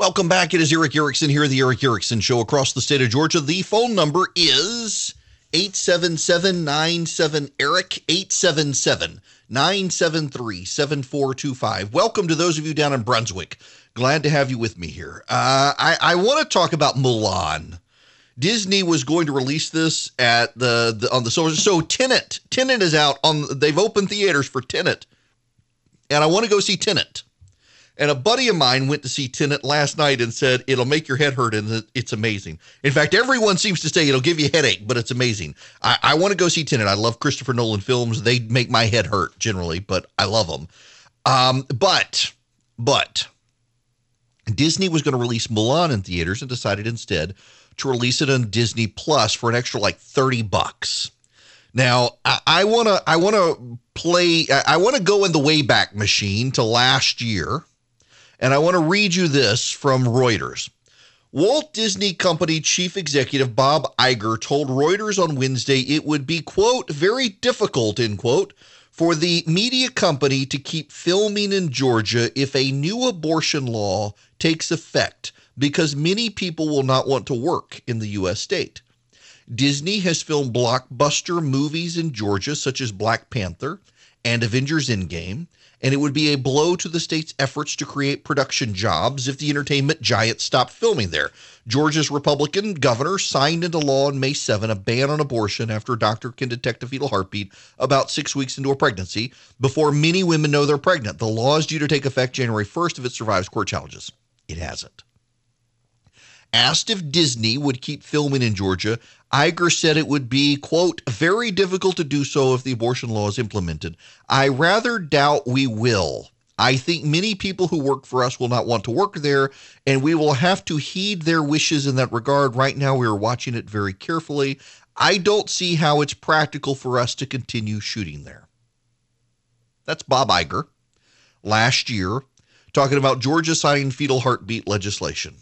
Welcome back. It is Erick Erickson here, the Erick Erickson Show across the state of Georgia. The phone number is 877 Erick 877 973 7425. Welcome to those of you down in Brunswick. Glad to have you with me here. Uh, I, I want to talk about Mulan. Disney was going to release this at the, the on the so so Tenant Tenet is out on they've opened theaters for Tenant, and I want to go see Tenet. And a buddy of mine went to see Tenet last night and said it'll make your head hurt and it's amazing. In fact, everyone seems to say it'll give you a headache, but it's amazing. I, I want to go see Tenet. I love Christopher Nolan films. They make my head hurt generally, but I love them. Um, but, but Disney was going to release Mulan in theaters and decided instead to release it on Disney Plus for an extra like 30 bucks. Now, I want to I want to play I want to go in the Wayback Machine to last year and I want to read you this from Reuters. Walt Disney Company chief executive Bob Iger told Reuters on Wednesday it would be, quote, very difficult, end quote, for the media company to keep filming in Georgia if a new abortion law takes effect because many people will not want to work in the U.S. state. Disney has filmed blockbuster movies in Georgia, such as Black Panther and Avengers Endgame, and it would be a blow to the state's efforts to create production jobs if the entertainment giant stopped filming there. Georgia's Republican governor signed into law on May 7 a ban on abortion after a doctor can detect a fetal heartbeat about six weeks into a pregnancy before many women know they're pregnant. The law is due to take effect January 1st if it survives court challenges. It hasn't. Asked if Disney would keep filming in Georgia, Iger said it would be, quote, very difficult to do so if the abortion law is implemented. I rather doubt we will. I think many people who work for us will not want to work there, and we will have to heed their wishes in that regard. Right now, we are watching it very carefully. I don't see how it's practical for us to continue shooting there. That's Bob Iger last year talking about Georgia signing fetal heartbeat legislation.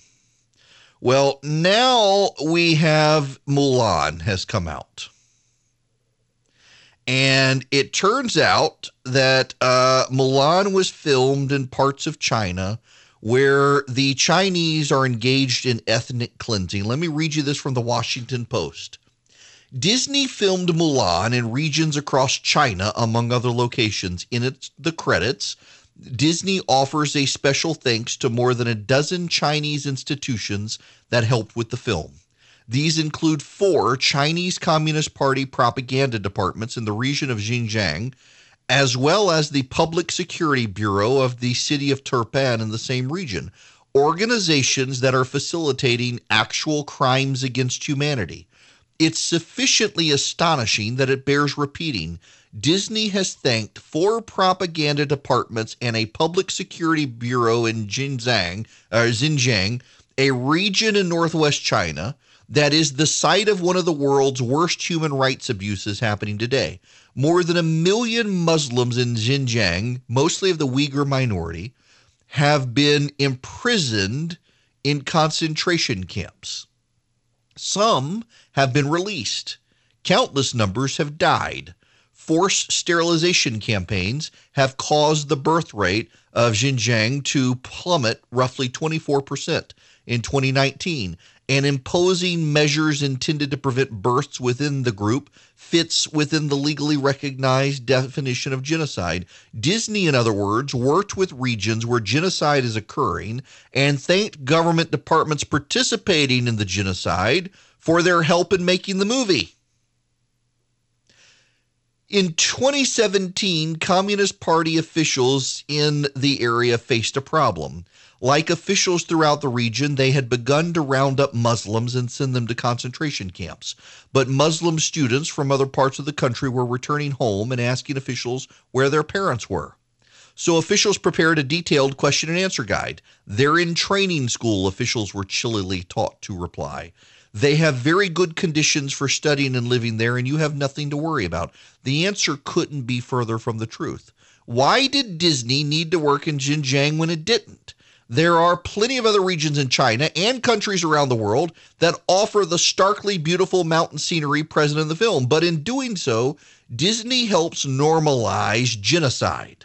Well, now we have Mulan has come out. And it turns out that uh, Mulan was filmed in parts of China where the Chinese are engaged in ethnic cleansing. Let me read you this from the Washington Post. Disney filmed Mulan in regions across China, among other locations. In its, the credits, Disney offers a special thanks to more than a dozen Chinese institutions that helped with the film. These include four Chinese Communist Party propaganda departments in the region of Xinjiang, as well as the Public Security Bureau of the city of Turpan in the same region, organizations that are facilitating actual crimes against humanity. It's sufficiently astonishing that it bears repeating. Disney has thanked four propaganda departments and a public security bureau in Xinjiang, uh, Xinjiang, a region in northwest China that is the site of one of the world's worst human rights abuses happening today. More than a million Muslims in Xinjiang, mostly of the Uyghur minority, have been imprisoned in concentration camps. Some have been released. Countless numbers have died forced sterilization campaigns have caused the birth rate of Xinjiang to plummet roughly 24% in 2019. And imposing measures intended to prevent births within the group fits within the legally recognized definition of genocide. Disney, in other words, worked with regions where genocide is occurring and thanked government departments participating in the genocide for their help in making the movie. In 2017, Communist Party officials in the area faced a problem. Like officials throughout the region, they had begun to round up Muslims and send them to concentration camps. But Muslim students from other parts of the country were returning home and asking officials where their parents were. So officials prepared a detailed question and answer guide. They're in training school, officials were chillily taught to reply. They have very good conditions for studying and living there, and you have nothing to worry about. The answer couldn't be further from the truth. Why did Disney need to work in Xinjiang when it didn't? There are plenty of other regions in China and countries around the world that offer the starkly beautiful mountain scenery present in the film, but in doing so, Disney helps normalize genocide.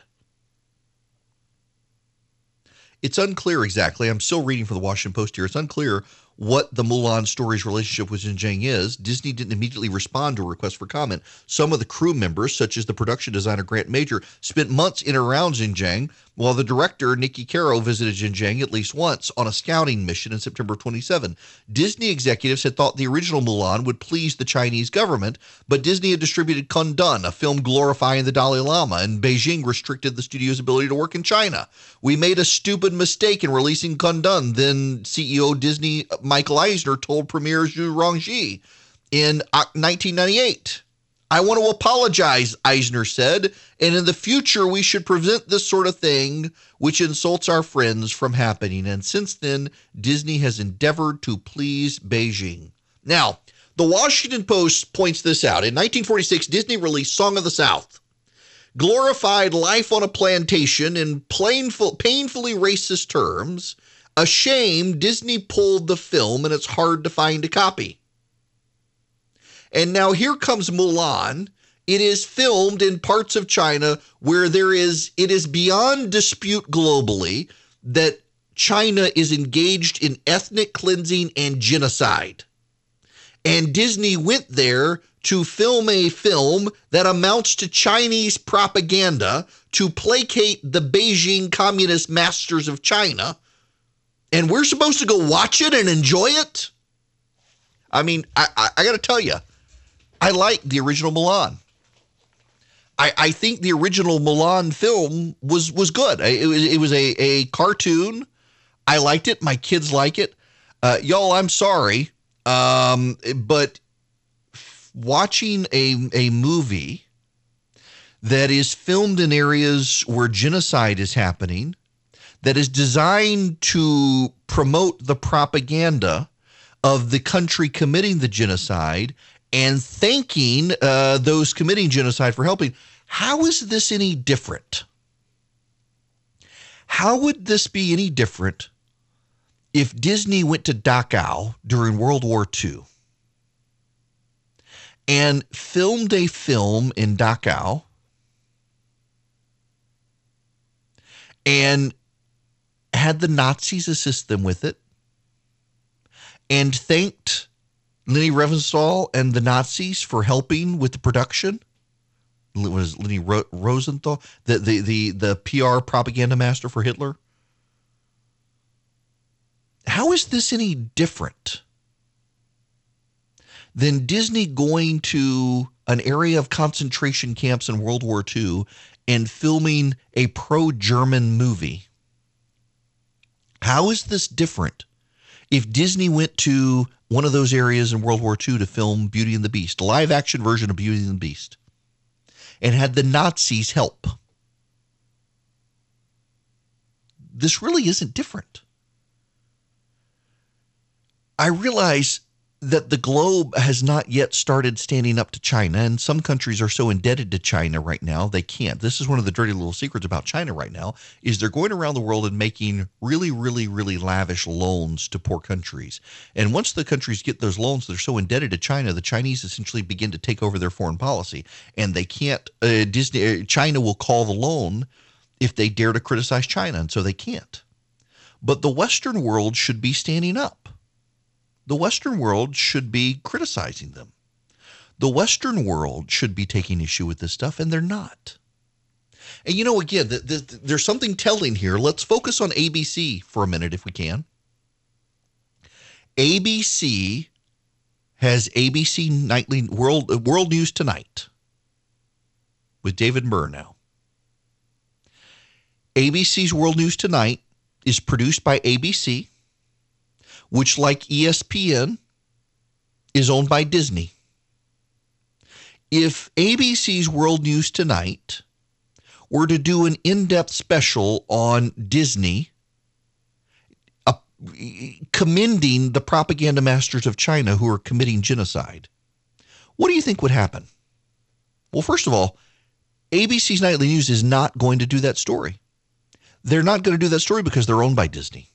It's unclear exactly. I'm still reading for the Washington Post here. It's unclear what the Mulan story's relationship with Xinjiang is, Disney didn't immediately respond to a request for comment. Some of the crew members, such as the production designer Grant Major, spent months in and around Xinjiang, while the director Niki Caro visited Xinjiang at least once on a scouting mission in September 27. Disney executives had thought the original Mulan would please the Chinese government, but Disney had distributed Kundun, a film glorifying the Dalai Lama, and Beijing restricted the studio's ability to work in China. We made a stupid mistake in releasing Kundun, then CEO Disney Michael Eisner told Premier Zhu Rongji in uh, 1998. I want to apologize, Eisner said, and in the future we should prevent this sort of thing which insults our friends from happening. And since then, Disney has endeavored to please Beijing. Now, the Washington Post points this out. In 1946, Disney released Song of the South, glorified life on a plantation in painfully racist terms a shame Disney pulled the film and it's hard to find a copy. And now here comes Mulan. It is filmed in parts of China where there is it is beyond dispute globally that China is engaged in ethnic cleansing and genocide. And Disney went there to film a film that amounts to Chinese propaganda to placate the Beijing communist masters of China and we're supposed to go watch it and enjoy it. I mean, I, I, I got to tell you, I like the original Mulan. I, I think the original Mulan film was was good. It was it was a, a cartoon. I liked it. My kids like it. Uh, y'all, I'm sorry, um, but watching a a movie that is filmed in areas where genocide is happening, that is designed to promote the propaganda of the country committing the genocide and thanking uh, those committing genocide for helping. How is this any different? How would this be any different if Disney went to Dachau during World War II and filmed a film in Dachau and had the Nazis assist them with it and thanked Leni Riefenstahl and the Nazis for helping with the production? Was Leni Ro- Rosenthal the, the the the PR propaganda master for Hitler? How is this any different than Disney going to an area of concentration camps in World War II and filming a pro German movie? How is this different if Disney went to one of those areas in World War II to film Beauty and the Beast, a live action version of Beauty and the Beast, and had the Nazis help? This really isn't different. I realize that the globe has not yet started standing up to China, and some countries are so indebted to China right now they can't. This is one of the dirty little secrets about China right now is they're going around the world and making really, really, really lavish loans to poor countries. And once the countries get those loans, they're so indebted to China, the Chinese essentially begin to take over their foreign policy, and they can't. Uh, Disney, uh, China will call the loan if they dare to criticize China, and so they can't. But the Western world should be standing up the Western world should be criticizing them. The Western world should be taking issue with this stuff, and they're not. And you know, again, the, the, there's something telling here. Let's focus on ABC for a minute, if we can. ABC has ABC Nightly World uh, World News Tonight with David Muir now. ABC's World News Tonight is produced by ABC which, like ESPN, is owned by Disney. If ABC's World News Tonight were to do an in depth special on Disney, commending the propaganda masters of China who are committing genocide, what do you think would happen? Well, first of all, ABC's Nightly News is not going to do that story. They're not going to do that story because they're owned by Disney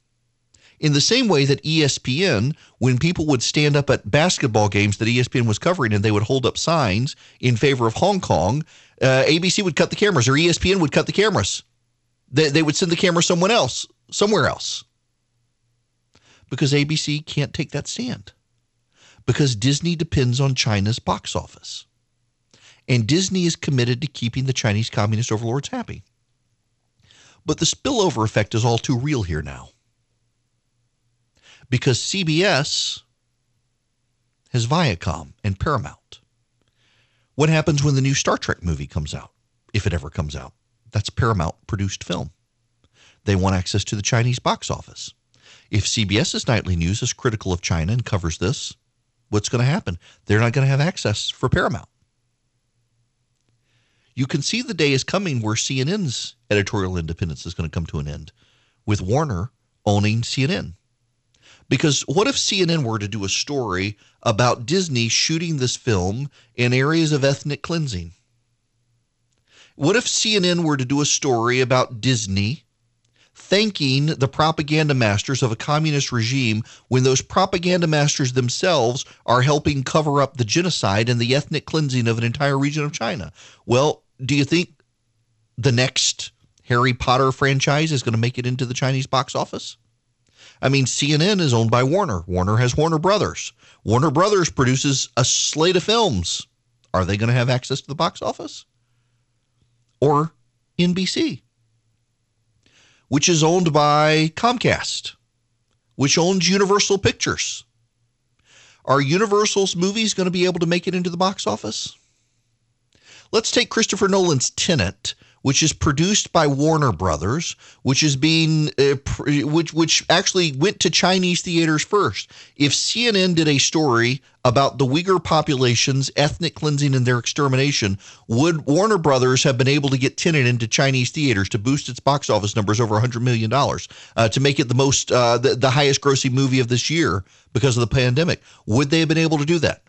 in the same way that ESPN, when people would stand up at basketball games that ESPN was covering and they would hold up signs in favor of Hong Kong, uh, ABC would cut the cameras or ESPN would cut the cameras. They, they would send the camera someone else, somewhere else. Because ABC can't take that stand. Because Disney depends on China's box office. And Disney is committed to keeping the Chinese communist overlords happy. But the spillover effect is all too real here now because CBS has Viacom and Paramount. What happens when the new Star Trek movie comes out, if it ever comes out? That's Paramount produced film. They want access to the Chinese box office. If CBS's nightly news is critical of China and covers this, what's going to happen? They're not going to have access for Paramount. You can see the day is coming where CNN's editorial independence is going to come to an end, with Warner owning CNN. Because what if CNN were to do a story about Disney shooting this film in areas of ethnic cleansing? What if CNN were to do a story about Disney thanking the propaganda masters of a communist regime when those propaganda masters themselves are helping cover up the genocide and the ethnic cleansing of an entire region of China? Well, do you think the next Harry Potter franchise is going to make it into the Chinese box office? I mean, CNN is owned by Warner. Warner has Warner Brothers. Warner Brothers produces a slate of films. Are they going to have access to the box office? Or NBC, which is owned by Comcast, which owns Universal Pictures. Are Universal's movies going to be able to make it into the box office? Let's take Christopher Nolan's Tenet, which is produced by Warner Brothers, which is being uh, which which actually went to Chinese theaters first. If CNN did a story about the Uyghur population's ethnic cleansing and their extermination, would Warner Brothers have been able to get Tenet into Chinese theaters to boost its box office numbers over $100 million, uh, to make it the most, uh, the, the highest grossing movie of this year because of the pandemic? Would they have been able to do that?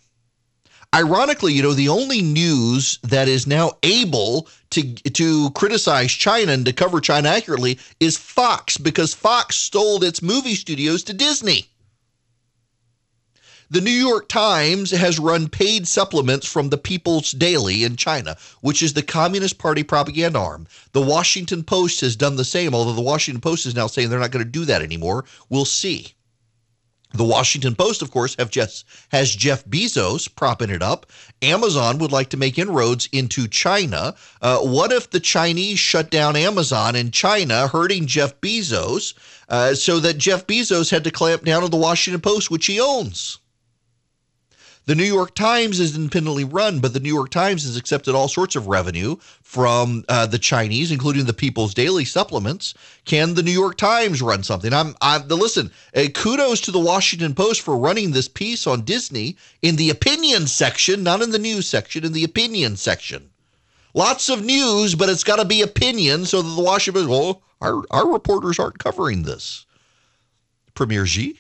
Ironically, you know, the only news that is now able to to criticize China and to cover China accurately is Fox because Fox sold its movie studios to Disney. The New York Times has run paid supplements from the People's Daily in China, which is the Communist Party propaganda arm. The Washington Post has done the same, although the Washington Post is now saying they're not going to do that anymore. We'll see. The Washington Post, of course, have Jeff, has Jeff Bezos propping it up. Amazon would like to make inroads into China. Uh, what if the Chinese shut down Amazon in China, hurting Jeff Bezos, uh, so that Jeff Bezos had to clamp down on the Washington Post, which he owns? The New York Times is independently run, but the New York Times has accepted all sorts of revenue from uh, the Chinese, including the People's Daily supplements. Can the New York Times run something? I'm, I'm listen. Uh, kudos to the Washington Post for running this piece on Disney in the opinion section, not in the news section, in the opinion section. Lots of news, but it's got to be opinion, so that the Washington Post, well, our our reporters aren't covering this. Premier Xi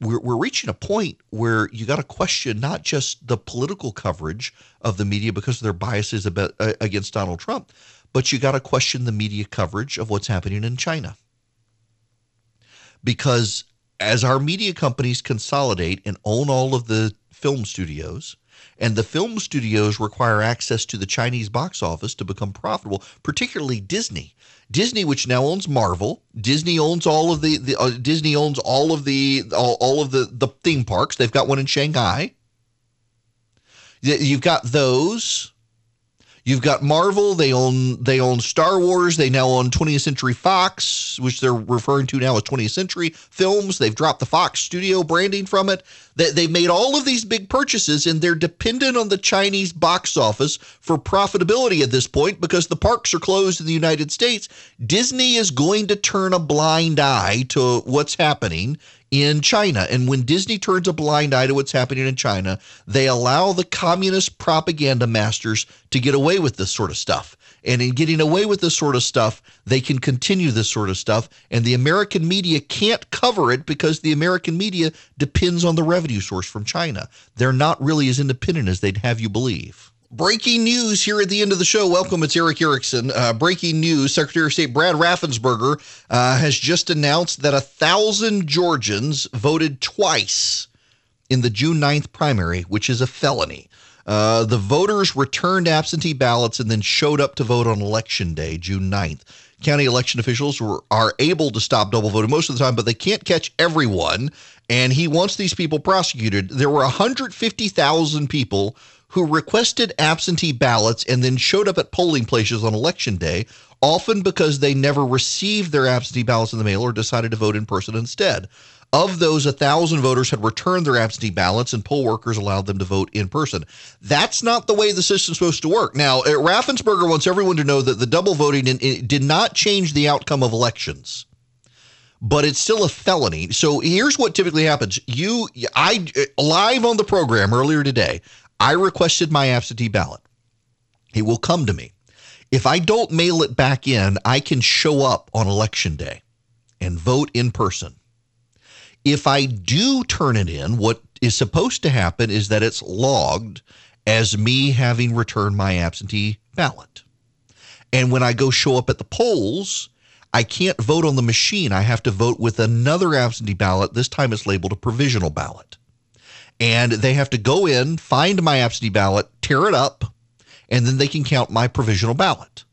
we're, we're reaching a point where you got to question not just the political coverage of the media because of their biases about, uh, against Donald Trump, but you got to question the media coverage of what's happening in China. Because as our media companies consolidate and own all of the film studios, and the film studios require access to the Chinese box office to become profitable, particularly Disney. Disney, which now owns Marvel, Disney owns all of the, the uh, Disney owns all of the all, all of the the theme parks. They've got one in Shanghai. You've got those. You've got Marvel. They own they own Star Wars. They now own 20th Century Fox, which they're referring to now as 20th Century Films. They've dropped the Fox Studio branding from it. They, they've made all of these big purchases, and they're dependent on the Chinese box office for profitability at this point because the parks are closed in the United States. Disney is going to turn a blind eye to what's happening in China. And when Disney turns a blind eye to what's happening in China, they allow the communist propaganda masters to get away with this sort of stuff. And in getting away with this sort of stuff, they can continue this sort of stuff. And the American media can't cover it because the American media depends on the revenue source from China. They're not really as independent as they'd have you believe. Breaking news here at the end of the show. Welcome, it's Erick Erickson. Uh, breaking news: Secretary of State Brad Raffensperger uh, has just announced that a thousand Georgians voted twice in the June 9th primary, which is a felony. Uh, the voters returned absentee ballots and then showed up to vote on election day, June 9th. County election officials were, are able to stop double voting most of the time, but they can't catch everyone. And he wants these people prosecuted. There were 150,000 people who requested absentee ballots and then showed up at polling places on election day, often because they never received their absentee ballots in the mail or decided to vote in person instead. Of those, a thousand voters had returned their absentee ballots, and poll workers allowed them to vote in person. That's not the way the system's supposed to work. Now, Raffensperger wants everyone to know that the double voting in, in, did not change the outcome of elections but it's still a felony. So here's what typically happens. You I live on the program earlier today, I requested my absentee ballot. It will come to me. If I don't mail it back in, I can show up on election day and vote in person. If I do turn it in, what is supposed to happen is that it's logged as me having returned my absentee ballot. And when I go show up at the polls, I can't vote on the machine. I have to vote with another absentee ballot. This time it's labeled a provisional ballot and they have to go in, find my absentee ballot, tear it up, and then they can count my provisional ballot.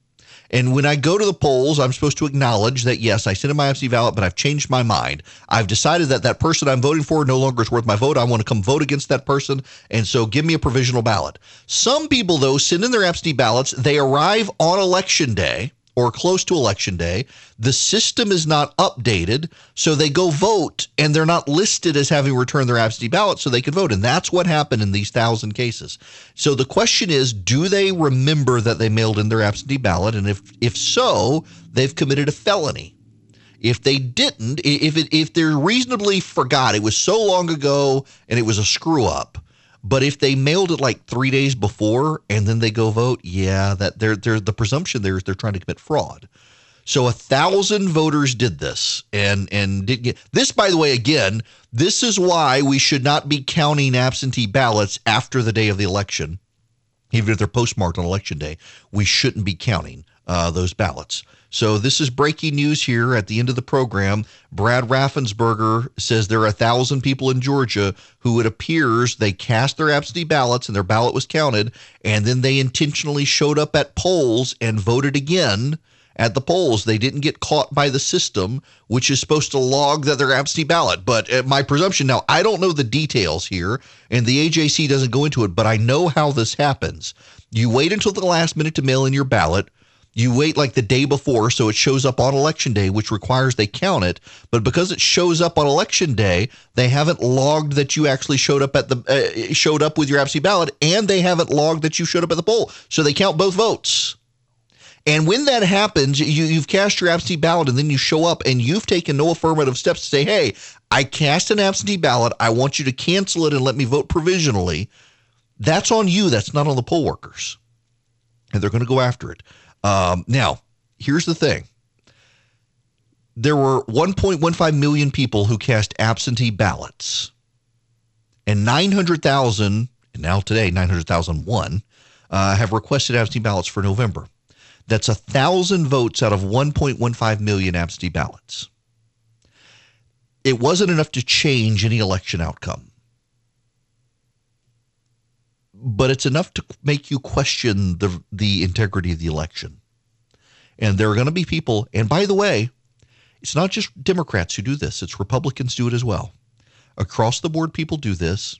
And when I go to the polls, I'm supposed to acknowledge that yes, I sent in my absentee ballot, but I've changed my mind. I've decided that that person I'm voting for no longer is worth my vote. I want to come vote against that person, and so give me a provisional ballot. Some people though send in their absentee ballots. They arrive on election day or close to election day. The system is not updated, so they go vote and they're not listed as having returned their absentee ballot so they can vote. And that's what happened in these thousand cases. So the question is do they remember that they mailed in their absentee ballot? And if, if so, they've committed a felony. If they didn't, if it, if they're reasonably forgot, it was so long ago and it was a screw up. But if they mailed it like three days before and then they go vote, yeah, that they're, they're the presumption there is they're trying to commit fraud. So a thousand voters did this, and and did get this. By the way, again, this is why we should not be counting absentee ballots after the day of the election, even if they're postmarked on election day. We shouldn't be counting uh, those ballots. So this is breaking news here at the end of the program. Brad Raffensperger says there are a thousand people in Georgia who it appears they cast their absentee ballots and their ballot was counted, and then they intentionally showed up at polls and voted again at the polls. They didn't get caught by the system, which is supposed to log that they're absentee ballot. But uh, my presumption now, I don't know the details here, and the AJC doesn't go into it, but I know how this happens. You wait until the last minute to mail in your ballot. You wait like the day before, so it shows up on election day, which requires they count it. But because it shows up on election day, they haven't logged that you actually showed up at the uh, showed up with your absentee ballot, and they haven't logged that you showed up at the poll. So they count both votes. And when that happens, you, you've cast your absentee ballot, and then you show up, and you've taken no affirmative steps to say, "Hey, I cast an absentee ballot. I want you to cancel it and let me vote provisionally." That's on you. That's not on the poll workers, and they're going to go after it. Um, now, here's the thing there were 1.15 million people who cast absentee ballots, and 900,000, and now today, 900,001, uh, have requested absentee ballots for November. That's a thousand votes out of 1.15 million absentee ballots. It wasn't enough to change any election outcome but it's enough to make you question the the integrity of the election. And there are going to be people, and by the way, it's not just Democrats who do this, it's Republicans do it as well. Across the board, people do this,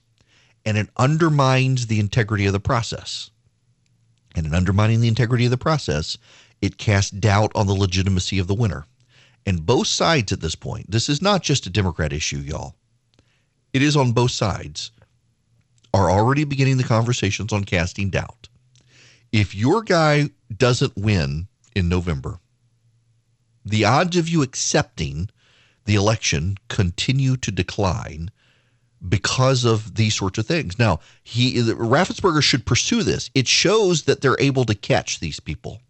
and it undermines the integrity of the process. And in undermining the integrity of the process, it casts doubt on the legitimacy of the winner. And both sides at this point, this is not just a Democrat issue, y'all. It is on both sides are already beginning the conversations on casting doubt. If your guy doesn't win in November, the odds of you accepting the election continue to decline because of these sorts of things. Now, he Raffensperger should pursue this. It shows that they're able to catch these people.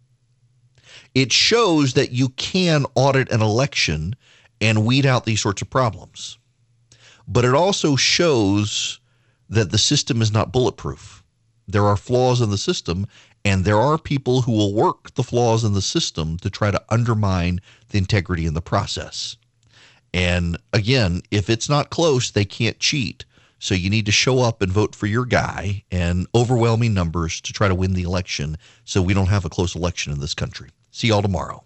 It shows that you can audit an election and weed out these sorts of problems. But it also shows that the system is not bulletproof. There are flaws in the system, and there are people who will work the flaws in the system to try to undermine the integrity in the process. And again, if it's not close, they can't cheat. So you need to show up and vote for your guy and overwhelming numbers to try to win the election so we don't have a close election in this country. See y'all tomorrow.